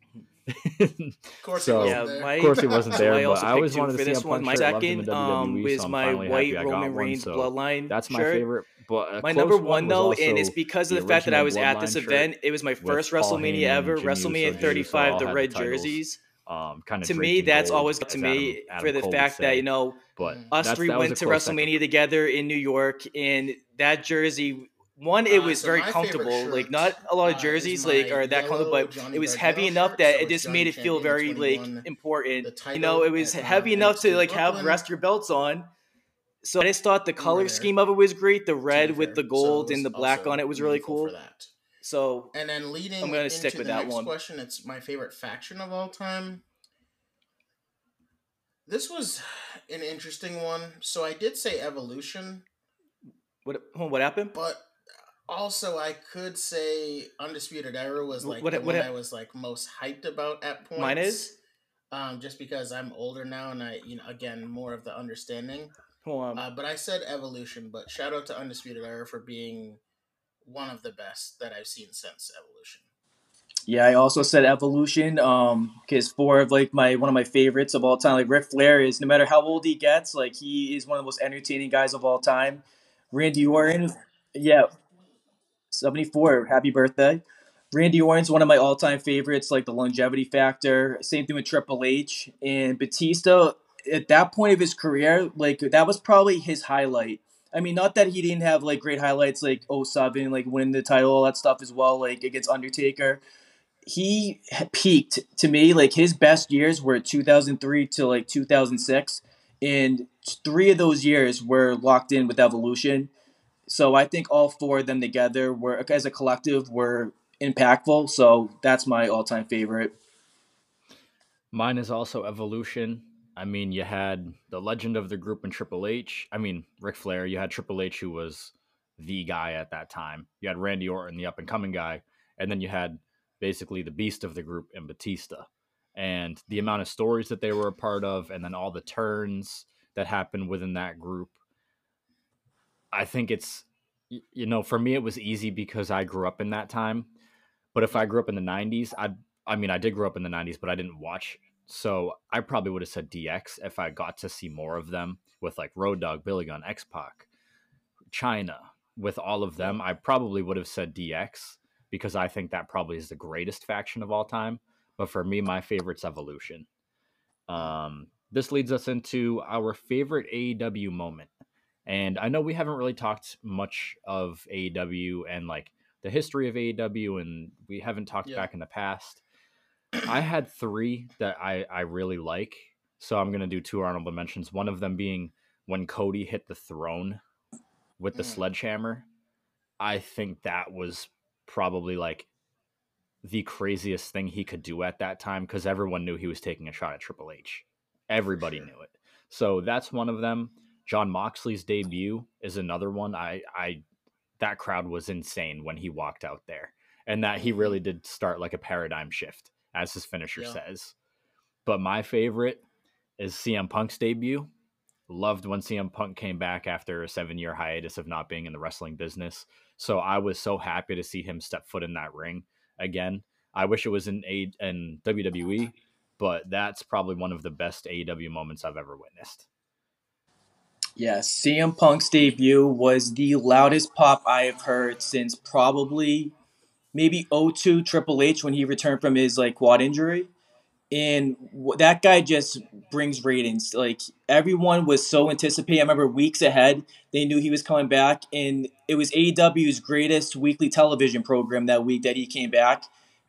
Of course, So- he yeah, wasn't there. my, Of course, he wasn't there, I but also I always wanted to see this a one. My shirt. Loved second um, WWE, was so my white happy I got Roman one, Reigns so bloodline. That's my shirt. favorite. But My number one though, and it's because of the the fact that I was at this event. It was my first WrestleMania ever, WrestleMania Uso, Jey Uso 35, the red jerseys. um, kind of To me, that's always to me for the fact that you know but us that's- three went to close second. WrestleMania together in New York, and that jersey. One, it Uh, was so very comfortable. Like not a lot uh, of jerseys my like are that comfortable, but Johnny it was heavy enough shirt, that so it just Johnny made it feel very like important. You know, it was at, heavy um, enough to like have rest your belts on. So I just thought the color scheme of it was great. The red with the gold it and the black on it was really cool. for that. So And then leading I'm gonna into stick with the that one. question, it's my favorite faction of all time. This was an interesting one. So I did say evolution, what what happened? but also I could say undisputed era was like what- the what one hap- I was like most hyped about at points. Mine is? um, just because I'm older now and I, you know, again more of the understanding. Hold on. Uh, but I said evolution. But shout out to undisputed era for being one of the best that I've seen since evolution. Yeah, I also said evolution. Um, because four of like my one of my favorites of all time, like Ric Flair is no matter how old he gets, like he is one of the most entertaining guys of all time. Randy Orton, yeah, seventy four. Happy birthday, Randy Orton's one of my all time favorites. Like the longevity factor. Same thing with Triple H and Batista. At that point of his career, like that was probably his highlight. I mean, not that he didn't have like great highlights like 07, like winning the title, all that stuff as well, like against Undertaker he peaked to me like his best years were 2003 to like 2006 and three of those years were locked in with evolution so i think all four of them together were as a collective were impactful so that's my all-time favorite Mine is also Evolution. I mean, you had the legend of the group in Triple H. I mean, Ric Flair. You had Triple H, who was the guy at that time. You had Randy Orton, the up and coming guy. And then you had basically the beast of the group in Batista. And the amount of stories that they were a part of, and then all the turns that happened within that group. I think it's, you know, for me, it was easy because I grew up in that time. But if I grew up in the 90s, I'd I mean, I did grow up in the 90s, but I didn't watch. So I probably would have said DX if I got to see more of them with like Road Dog, Billy Gunn, X Pac, Chyna. With all of them, I probably would have said DX because I think that probably is the greatest faction of all time. But for me, my favorite's Evolution. Um, this leads us into our favorite AEW moment. And I know we haven't really talked much of AEW and like the history of AEW, and we haven't talked Yeah. back in the past. I had three that I, I really like. So I'm going to do two honorable mentions. One of them being when Cody hit the throne with the Mm. sledgehammer. I think that was probably like the craziest thing he could do at that time because everyone knew he was taking a shot at Triple H. Everybody Sure. knew it. So that's one of them. Jon Moxley's debut is another one. I, I, that crowd was insane when he walked out there, and that he Mhm. really did start like a paradigm shift, as his finisher Yeah. says. But my favorite is CM Punk's debut. Loved when CM Punk came back after a seven year hiatus of not being in the wrestling business. So I was so happy to see him step foot in that ring again. I wish it was in a in WWE, but that's probably one of the best AEW moments I've ever witnessed. Yes, CM Punk's debut was the loudest pop I have heard since probably maybe 02 Triple H when he returned from his like quad injury. And that guy just brings ratings. Like everyone was so anticipating. I remember weeks ahead, they knew he was coming back, and it was AEW's greatest weekly television program that week that he came back,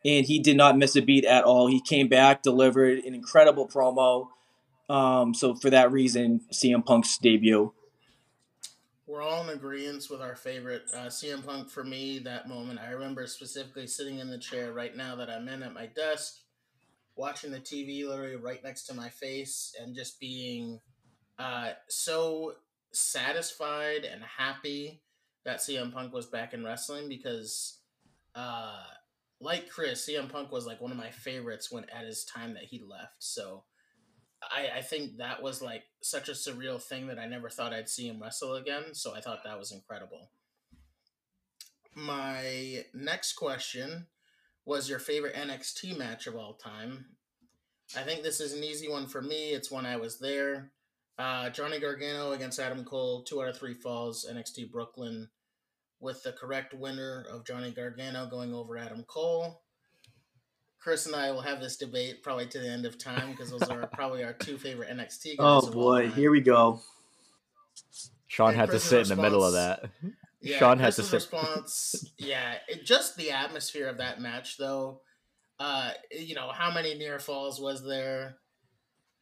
and he did not miss a beat at all. He came back, delivered an incredible promo. Um, so for that reason, CM Punk's debut. We're all in agreement with our favorite uh, CM Punk. For me, that moment, I remember specifically sitting in the chair right now that I'm in at my desk, watching the TV literally right next to my face, and just being uh, so satisfied and happy that CM Punk was back in wrestling because, uh, like Chris, CM Punk was like one of my favorites when at his time that he left. So I, I think that was like such a surreal thing that I never thought I'd see him wrestle again. So I thought that was incredible. My next question was your favorite NXT match of all time. I think this is an easy one for me. It's when I was there. Uh, Johnny Gargano against Adam Cole, two out of three falls, NXT Brooklyn, with the correct winner of Johnny Gargano going over Adam Cole. Chris and I will have this debate probably to the end of time because those are probably our two favorite NXT guys. Oh boy, time. here we go. Sean And had to Chris's sit in the middle of that. Yeah, Sean had to sit. response. Yeah, it, just the atmosphere of that match, though. Uh, you know, how many near falls was there?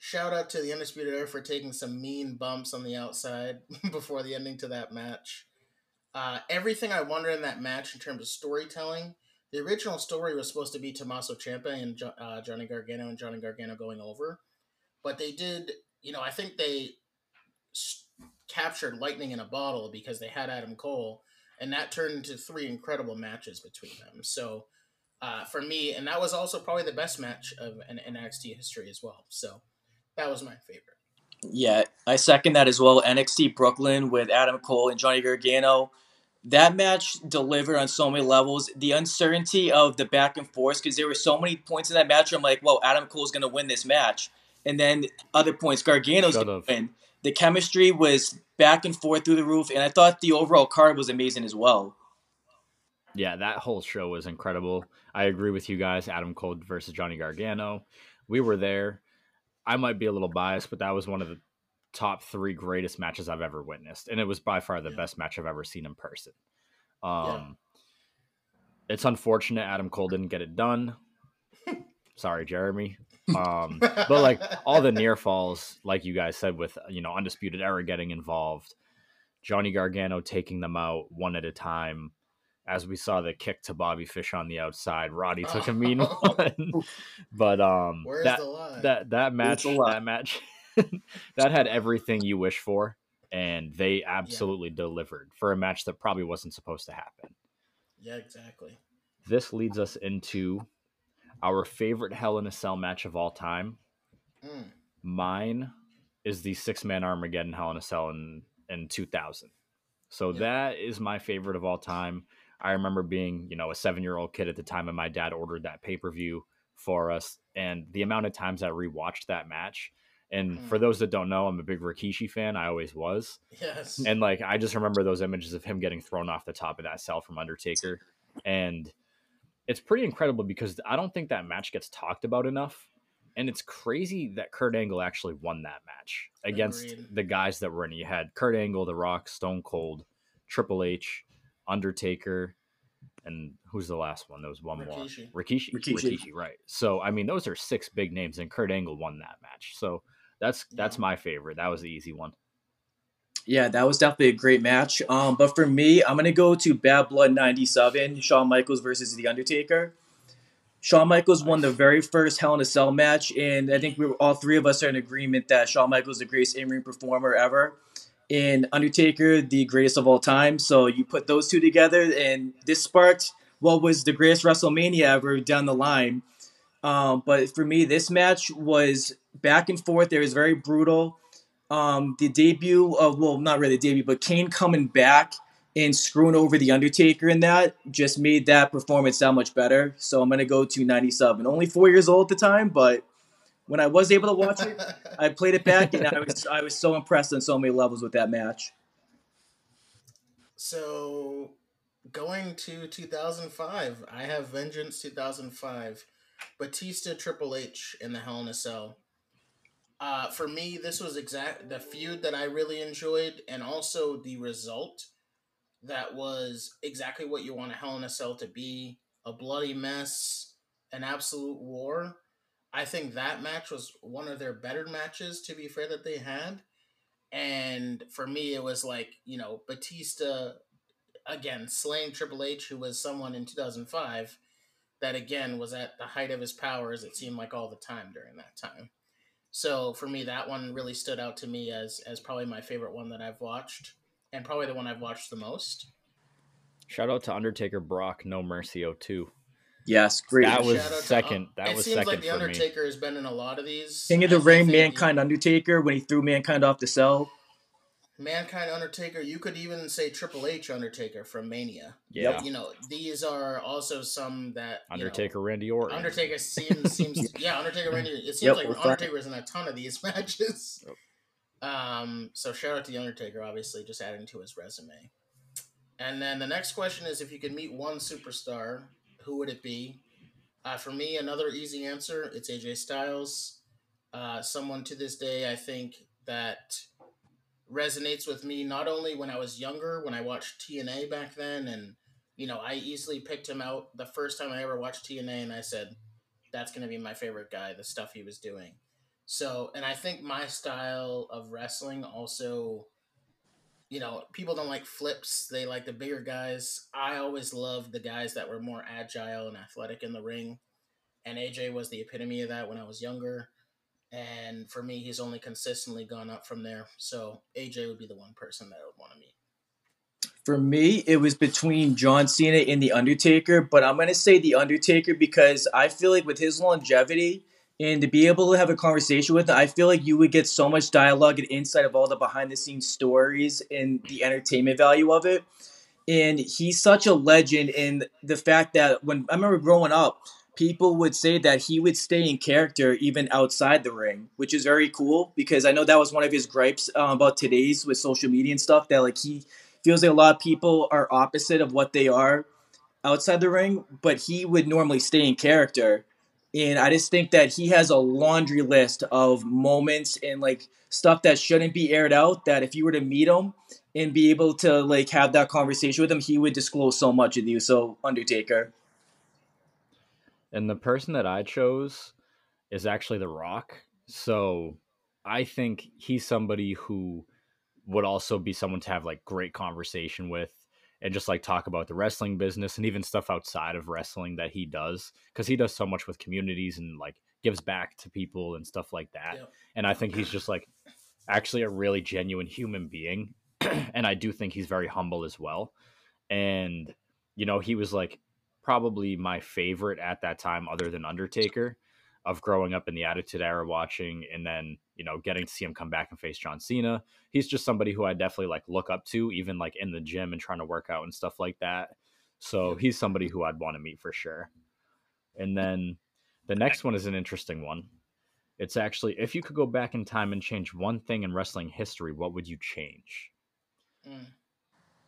shout out to the Undisputed Era for taking some mean bumps on the outside before the ending to that match. Uh, everything I wanted in that match in terms of storytelling. The original story was supposed to be Tommaso Ciampa and uh, Johnny Gargano and Johnny Gargano going over, but they did. You know, I think they captured lightning in a bottle because they had Adam Cole, and that turned into three incredible matches between them. So uh, for me, and that was also probably the best match of an NXT history as well. So that was my favorite. Yeah, I second that as well. NXT Brooklyn with Adam Cole and Johnny Gargano. That match delivered on so many levels. The uncertainty of the back and forth, because there were so many points in that match. I'm like, well, Adam Cole's going to win this match. And then other points, Gargano's going to win the chemistry was back and forth through the roof, and I thought the overall card was amazing as well. Yeah, that whole show was incredible. I agree with you guys. Adam Cole versus Johnny Gargano. We were there. I might be a little biased, but that was one of the top three greatest matches I've ever witnessed, and it was by far the yeah. best match I've ever seen in person. Um, yeah. It's unfortunate Adam Cole didn't get it done. Sorry, Jeremy. Um, but like all the near falls, like you guys said, with you know undisputed era getting involved, Johnny Gargano taking them out one at a time. As we saw the kick to Bobby Fish on the outside, Roddy took a mean one. but um, Where's that that that match, that match, that had everything you wish for, and they absolutely yeah. delivered for a match that probably wasn't supposed to happen. Yeah, exactly. This leads us into our favorite Hell in a Cell match of all time. Mm. Mine is the six man Armageddon Hell in a Cell in, in 2000. So yeah. that is my favorite of all time. I remember being, you know, a seven year old kid at the time, and my dad ordered that pay per view for us. And the amount of times I rewatched that match. And mm. for those that don't know, I'm a big Rikishi fan. I always was. Yes. And like, I just remember those images of him getting thrown off the top of that cell from Undertaker. And it's pretty incredible because I don't think that match gets talked about enough. And it's crazy that Kurt Angle actually won that match against Agreed. the guys that were in it. You had Kurt Angle, The Rock, Stone Cold, Triple H, Undertaker, and who's the last one? There was one Rikishi. more. Rikishi. Rikishi. Rikishi. Right. So I mean, those are six big names, and Kurt Angle won that match. So that's that's my favorite. That was the easy one. Yeah, that was definitely a great match. Um, but for me, I'm gonna go to Bad Blood '97, Shawn Michaels versus The Undertaker. Shawn Michaels won the very first Hell in a Cell match, and I think we were, all three of us are in agreement that Shawn Michaels is the greatest in-ring performer ever, and Undertaker the greatest of all time. So you put those two together, and this sparked what was the greatest WrestleMania ever down the line. Um, but for me, this match was back and forth. It was very brutal um, the debut of well, not really the debut, but Kane coming back and screwing over the Undertaker in that just made that performance that much better. So I'm gonna go to 97. Only four years old at the time, but when I was able to watch it, I played it back and I was I was so impressed on so many levels with that match. So going to 2005, I have Vengeance 2005, Batista Triple H in the Hell in a Cell. Uh, for me, this was exact the feud that I really enjoyed, and also the result that was exactly what you want a Hell in a Cell to be a bloody mess, an absolute war. I think that match was one of their better matches, to be fair, that they had. And for me, it was like, you know, Batista, again, slaying Triple H, who was someone in 2005 that, again, was at the height of his powers, it seemed like all the time during that time. So for me, that one really stood out to me as as probably my favorite one that I've watched, and probably the one I've watched the most. Shout out to Undertaker Brock No Mercy 02. Yes, great. That was second. To, that it seems like the Undertaker me. has been in a lot of these. King of the Ring, Mankind, Undertaker when he threw Mankind off the cell. Mankind Undertaker. You could even say Triple H Undertaker from Mania. Yeah. You know, these are also some that Undertaker know, Randy Orton. Undertaker seems seems yeah, Undertaker Randy. It seems yep, like Undertaker is in a ton of these matches. Yep. Um, so shout out to the Undertaker, obviously, just adding to his resume. And then the next question is if you could meet one superstar, who would it be? Uh, for me, another easy answer, it's AJ Styles. Uh, someone to this day, I think that resonates with me not only when I was younger, when I watched TNA back then, and you know, I easily picked him out the first time I ever watched TNA, and I said, "That's going to be my favorite guy." The stuff he was doing. So, and I think my style of wrestling also, you know, people don't like flips. They like the bigger guys. I always loved the guys that were more agile and athletic in the ring. And AJ was the epitome of that when I was younger. And for me, he's only consistently gone up from there. So AJ would be the one person that I would want to meet. For me, it was between John Cena and The Undertaker, but I'm going to say The Undertaker because I feel like with his longevity and to be able to have a conversation with him, I feel like you would get so much dialogue and insight of all the behind the scenes stories and the entertainment value of it. And he's such a legend in the fact that when I remember growing up, people would say that he would stay in character even outside the ring, which is very cool because I know that was one of his gripes uh, about today's with social media and stuff that like he feels like a lot of people are opposite of what they are outside the ring, but he would normally stay in character. And I just think that he has a laundry list of moments and like stuff that shouldn't be aired out that if you were to meet him and be able to like have that conversation with him, he would disclose so much of you. So Undertaker. And the person that I chose is actually The Rock. So I think he's somebody who would also be someone to have like great conversation with and just like talk about the wrestling business and even stuff outside of wrestling that he does because he does so much with communities and like gives back to people and stuff like that. Yep. And I think he's just like actually a really genuine human being. and I do think he's very humble as well. And, you know, he was like probably my favorite at that time, other than Undertaker, of growing up in the Attitude Era watching and then, you know, getting to see him come back and face John Cena. He's just somebody who I definitely like look up to, even like in the gym and trying to work out and stuff like that. So he's somebody who I'd want to meet for sure. And then the next one is an interesting one. It's actually if you could go back in time and change one thing in wrestling history, what would you change? Mm.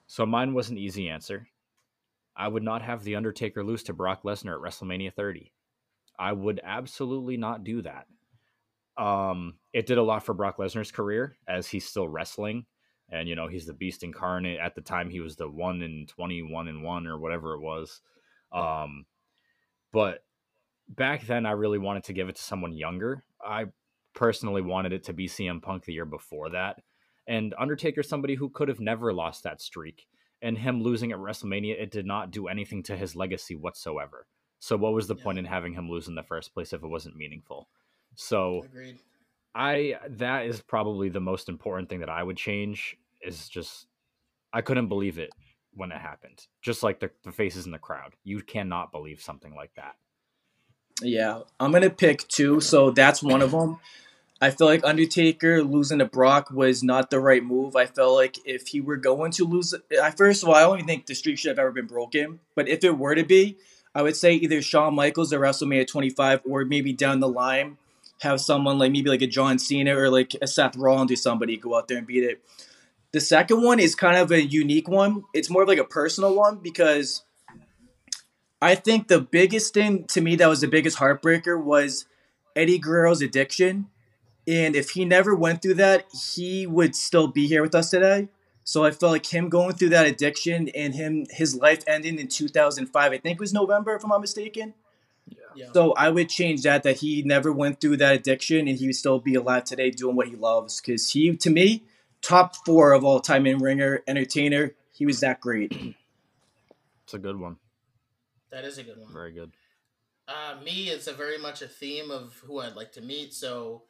So mine was an easy answer. I would not have The Undertaker lose to Brock Lesnar at WrestleMania 30. I would absolutely not do that. Um, it did a lot for Brock Lesnar's career as he's still wrestling. And, you know, he's the beast incarnate. At the time, he was the 1 in 21 and 1 or whatever it was. Um, but back then, I really wanted to give it to someone younger. I personally wanted it to be CM Punk the year before that. And Undertaker, somebody who could have never lost that streak and him losing at WrestleMania, it did not do anything to his legacy whatsoever. So what was the yeah. point in having him lose in the first place if it wasn't meaningful? So Agreed. I that is probably the most important thing that I would change is just I couldn't believe it when it happened. Just like the, the faces in the crowd. You cannot believe something like that. Yeah, I'm gonna pick two, so that's one of them. I feel like Undertaker losing to Brock was not the right move. I felt like if he were going to lose, I first of all, I don't even think the streak should have ever been broken. But if it were to be, I would say either Shawn Michaels at WrestleMania 25, or maybe down the line have someone like maybe like a John Cena or like a Seth Rollins or somebody go out there and beat it. The second one is kind of a unique one. It's more of like a personal one because I think the biggest thing to me that was the biggest heartbreaker was Eddie Guerrero's addiction and if he never went through that, he would still be here with us today. So I felt like him going through that addiction and him his life ending in 2005. I think it was November, if I'm not mistaken. Yeah. So I would change that that he never went through that addiction and he would still be alive today doing what he loves. Because he, to me, top four of all time in ringer, entertainer. He was that great. It's a good one. That is a good one. Very good. Uh, me, it's a very much a theme of who I'd like to meet. So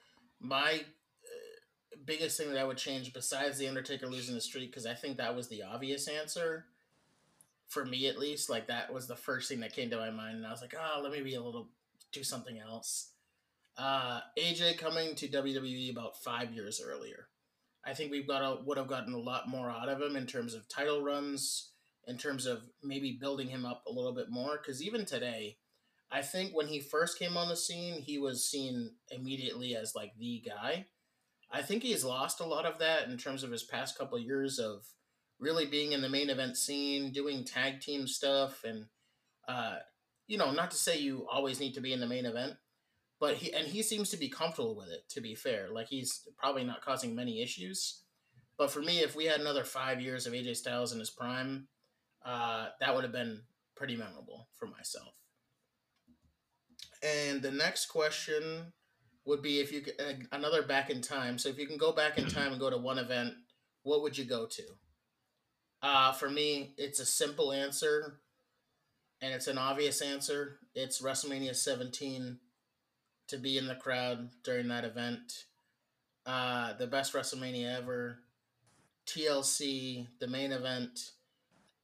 my uh, biggest thing that I would change, besides the Undertaker losing the streak, because I think that was the obvious answer for me at least. Like that was the first thing that came to my mind, and I was like, oh, let me be a little do something else. Uh, AJ coming to WWE about five years earlier. I think we've got a, would have gotten a lot more out of him in terms of title runs, in terms of maybe building him up a little bit more. Because even today, I think when he first came on the scene, he was seen immediately as like the guy. I think he's lost a lot of that in terms of his past couple years of really being in the main event scene, doing tag team stuff, and uh, you know, not to say you always need to be in the main event, but he and he seems to be comfortable with it. To be fair, like he's probably not causing many issues. But for me, if we had another five years of AJ Styles in his prime, uh, that would have been pretty memorable for myself. And the next question would be if you could, uh, another back in time. So if you can go back in time and go to one event, what would you go to? Uh, for me, it's a simple answer, and it's an obvious answer. It's WrestleMania 17 to be in the crowd during that event. Uh, the best WrestleMania ever. TLC, the main event.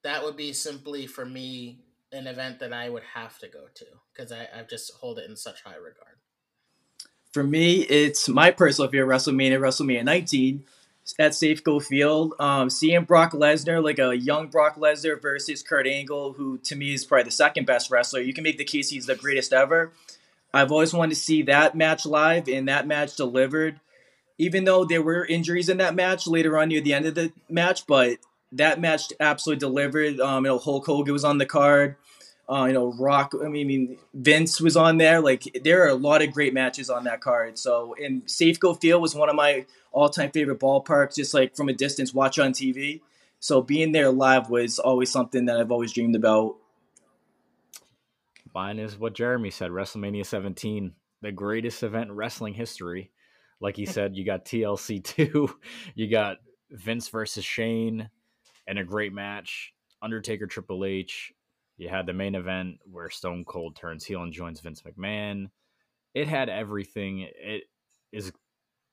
That would be simply for me an event that I would have to go to because I, I just hold it in such high regard. For me, it's my personal favorite WrestleMania, WrestleMania 19 at Safeco Field. Um, seeing Brock Lesnar, like a young Brock Lesnar versus Kurt Angle, who to me is probably the second best wrestler. You can make the case he's the greatest ever. I've always wanted to see that match live, and that match delivered. Even though there were injuries in that match later on near the end of the match, but that match absolutely delivered. Um, you know, Hulk Hogan was on the card. Uh, you know, Rock. I mean, Vince was on there. Like, there are a lot of great matches on that card. So, and Safeco Field was one of my all-time favorite ballparks. Just like from a distance, watch on TV. So, being there live was always something that I've always dreamed about. Mine is what Jeremy said WrestleMania 17, the greatest event in wrestling history. Like he said, you got TLC 2, you got Vince versus Shane, and a great match. Undertaker Triple H. You had the main event where Stone Cold turns heel and joins Vince McMahon. It had everything. It is,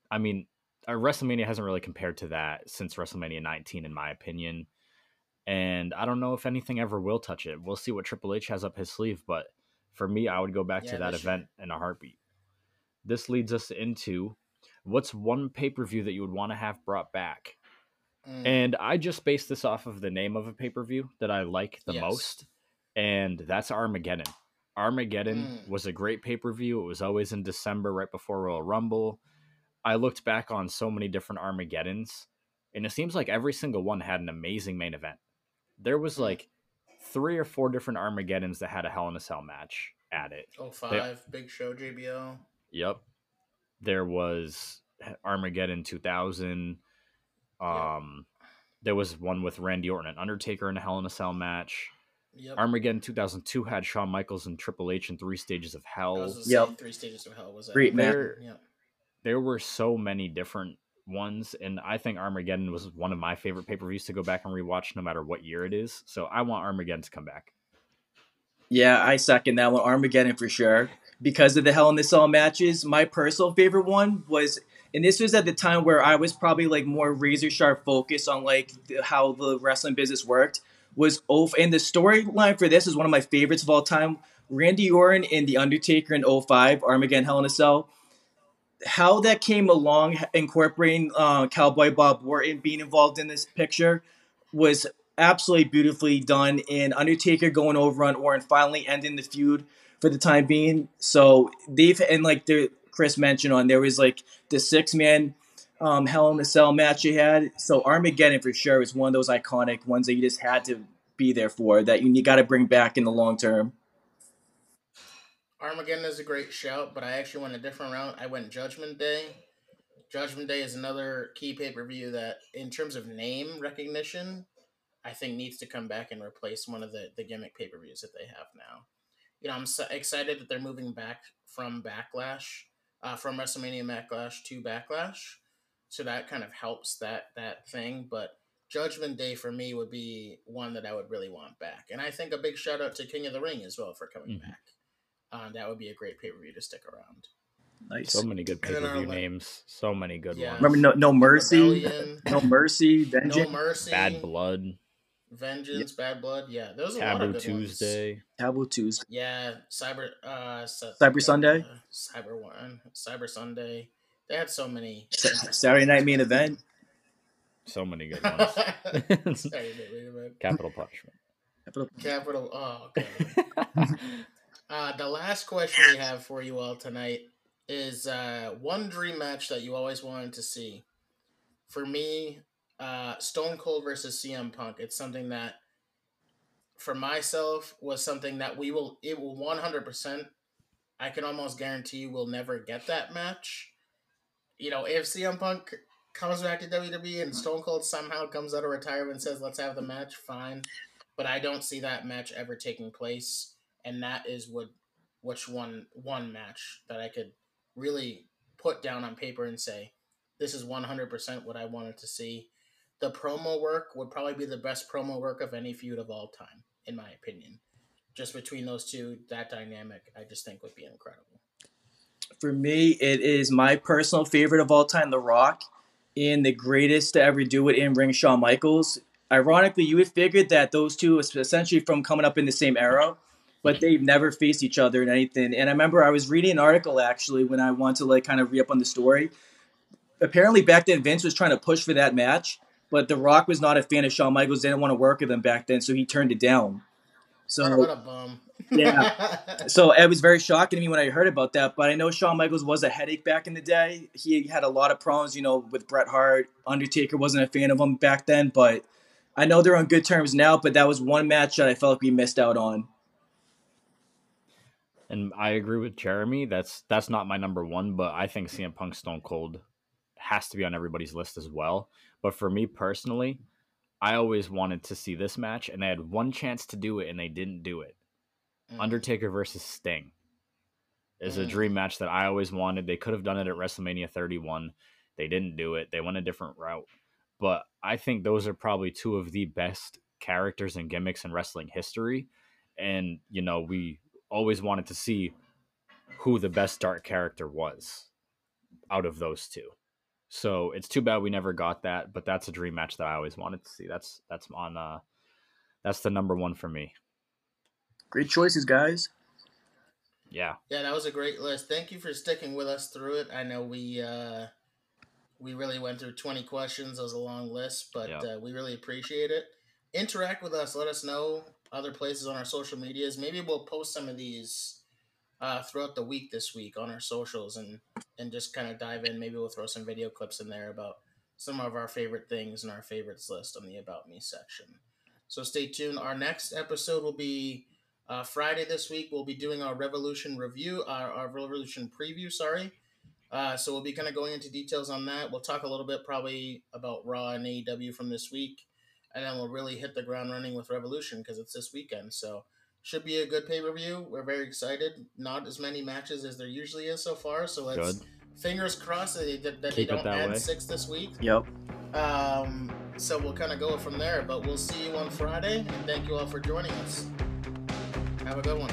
I mean, uh, WrestleMania hasn't really compared to that since WrestleMania 19, in my opinion. And I don't know if anything ever will touch it. We'll see what Triple H has up his sleeve. But for me, I would go back Yeah, to that event in a heartbeat. This leads us into what's one pay per view that you would want to have brought back? Mm. And I just based this off of the name of a pay per view that I like the Yes. most, and that's Armageddon. Armageddon Mm. was a great pay per view. It was always in December, right before Royal Rumble. I looked back on so many different Armageddons, and it seems like every single one had an amazing main event. There was Mm. like three or four different Armageddons that had a Hell in a Cell match at it. Oh five, Big Show, JBL. Yep. There was Armageddon 2000. Um, there was one with Randy Orton and Undertaker in a Hell in a Cell match. Yep. Armageddon 2002 had Shawn Michaels and Triple H in Three Stages of Hell. was Yep. same Three Stages of Hell was that? Great. There, Yeah. there were so many different ones, and I think Armageddon was one of my favorite pay per views to go back and rewatch, no matter what year it is. So I want Armageddon to come back. Yeah, I second that one. Armageddon for sure. Because of the Hell in the Cell matches, my personal favorite one was, and this was at the time where I was probably like more razor sharp focused on like the, how the wrestling business worked. Was Oaf, and the storyline for this is one of my favorites of all time. Randy Orton and The Undertaker in 05, Armageddon Hell in a Cell. How that came along, incorporating uh, Cowboy Bob Orton being involved in this picture, was absolutely beautifully done. And Undertaker going over on Orton, finally ending the feud for the time being. So they've and like the Chris mentioned on there was like the six man um, Hell in a Cell match you had. So Armageddon for sure is one of those iconic ones that you just had to be there for that you, you got to bring back in the long term. Armageddon is a great shout, but I actually went a different route. I went Judgment Day. Judgment Day is another key pay per view that, in terms of name recognition, I think needs to come back and replace one of the, the gimmick pay per views that they have now. You know, I'm so excited that they're moving back from Backlash, uh, from WrestleMania Backlash to Backlash, so that kind of helps that that thing. But Judgment Day for me would be one that I would really want back, and I think a big shout out to King of the Ring as well for coming Mhm. back. Uh, that would be a great pay per view to stick around. Nice. So many good pay per view names. So many good Yeah. ones. Remember, no, no mercy, Rebellion, no mercy, No vengeance, Mercy, Bad Blood, Vengeance, Bad Blood. Yeah, there's a lot of good Tuesday. Ones. Taboo Tuesday. Yeah, Cyber, uh, Sa- Cyber Sunday? uh, Cyber One, Cyber Sunday. They had so many. Saturday night main event. So many good ones. Sorry, wait, wait a minute. Capital punishment. Capital. Capital. Oh, okay. Uh, the last question we have for you all tonight is uh, one dream match that you always wanted to see. For me, uh, Stone Cold versus CM Punk. It's something that, for myself, was something that we will. It will one hundred percent. I can almost guarantee you we'll never get that match. You know, if CM Punk comes back to WWE and Stone Cold somehow comes out of retirement and says, "Let's have the match," fine. But I don't see that match ever taking place and that is what which one one match that I could really put down on paper and say, this is 100% what I wanted to see. The promo work would probably be the best promo work of any feud of all time, in my opinion. Just between those two, that dynamic, I just think would be incredible. For me, it is my personal favorite of all time, The Rock, and the greatest to ever do it in ring, Shawn Michaels. Ironically, you would figure that those two, essentially from coming up in the same era, but they've never faced each other in anything. And I remember I was reading an article actually when I wanted to like kind of re up on the story. Apparently, back then Vince was trying to push for that match, but The Rock was not a fan of Shawn Michaels. They Didn't want to work with him back then, so he turned it down. So oh, what a bum. yeah. So it was very shocking to me when I heard about that. But I know Shawn Michaels was a headache back in the day. He had a lot of problems, you know, with Bret Hart. Undertaker wasn't a fan of him back then, but I know they're on good terms now. But that was one match that I felt like we missed out on. And I agree with Jeremy. That's that's not my number one, but I think CM Punk Stone Cold has to be on everybody's list as well. But for me personally, I always wanted to see this match, and they had one chance to do it, and they didn't do it. Mm. Undertaker versus Sting is mm. a dream match that I always wanted. They could have done it at WrestleMania 31. They didn't do it. They went a different route. But I think those are probably two of the best characters and gimmicks in wrestling history. And, you know, we always wanted to see who the best dark character was out of those two. So it's too bad we never got that, but that's a dream match that I always wanted to see. That's that's on uh that's the number one for me. Great choices, guys. Yeah. Yeah, that was a great list. Thank you for sticking with us through it. I know we uh we really went through 20 questions. It was a long list, but yeah. uh, we really appreciate it. Interact with us. Let us know other places on our social medias. Maybe we'll post some of these uh, throughout the week this week on our socials and and just kind of dive in. Maybe we'll throw some video clips in there about some of our favorite things and our favorites list on the About Me section. So stay tuned. Our next episode will be uh, Friday this week. We'll be doing our Revolution review, our, our Revolution preview. Sorry. Uh, so we'll be kind of going into details on that. We'll talk a little bit probably about Raw and AEW from this week and then we'll really hit the ground running with Revolution because it's this weekend. So should be a good pay per view. We're very excited. Not as many matches as there usually is so far. So let's good. fingers crossed that they, that they don't add way. six this week. Yep. Um, so we'll kind of go from there. But we'll see you on Friday, and thank you all for joining us. Have a good one.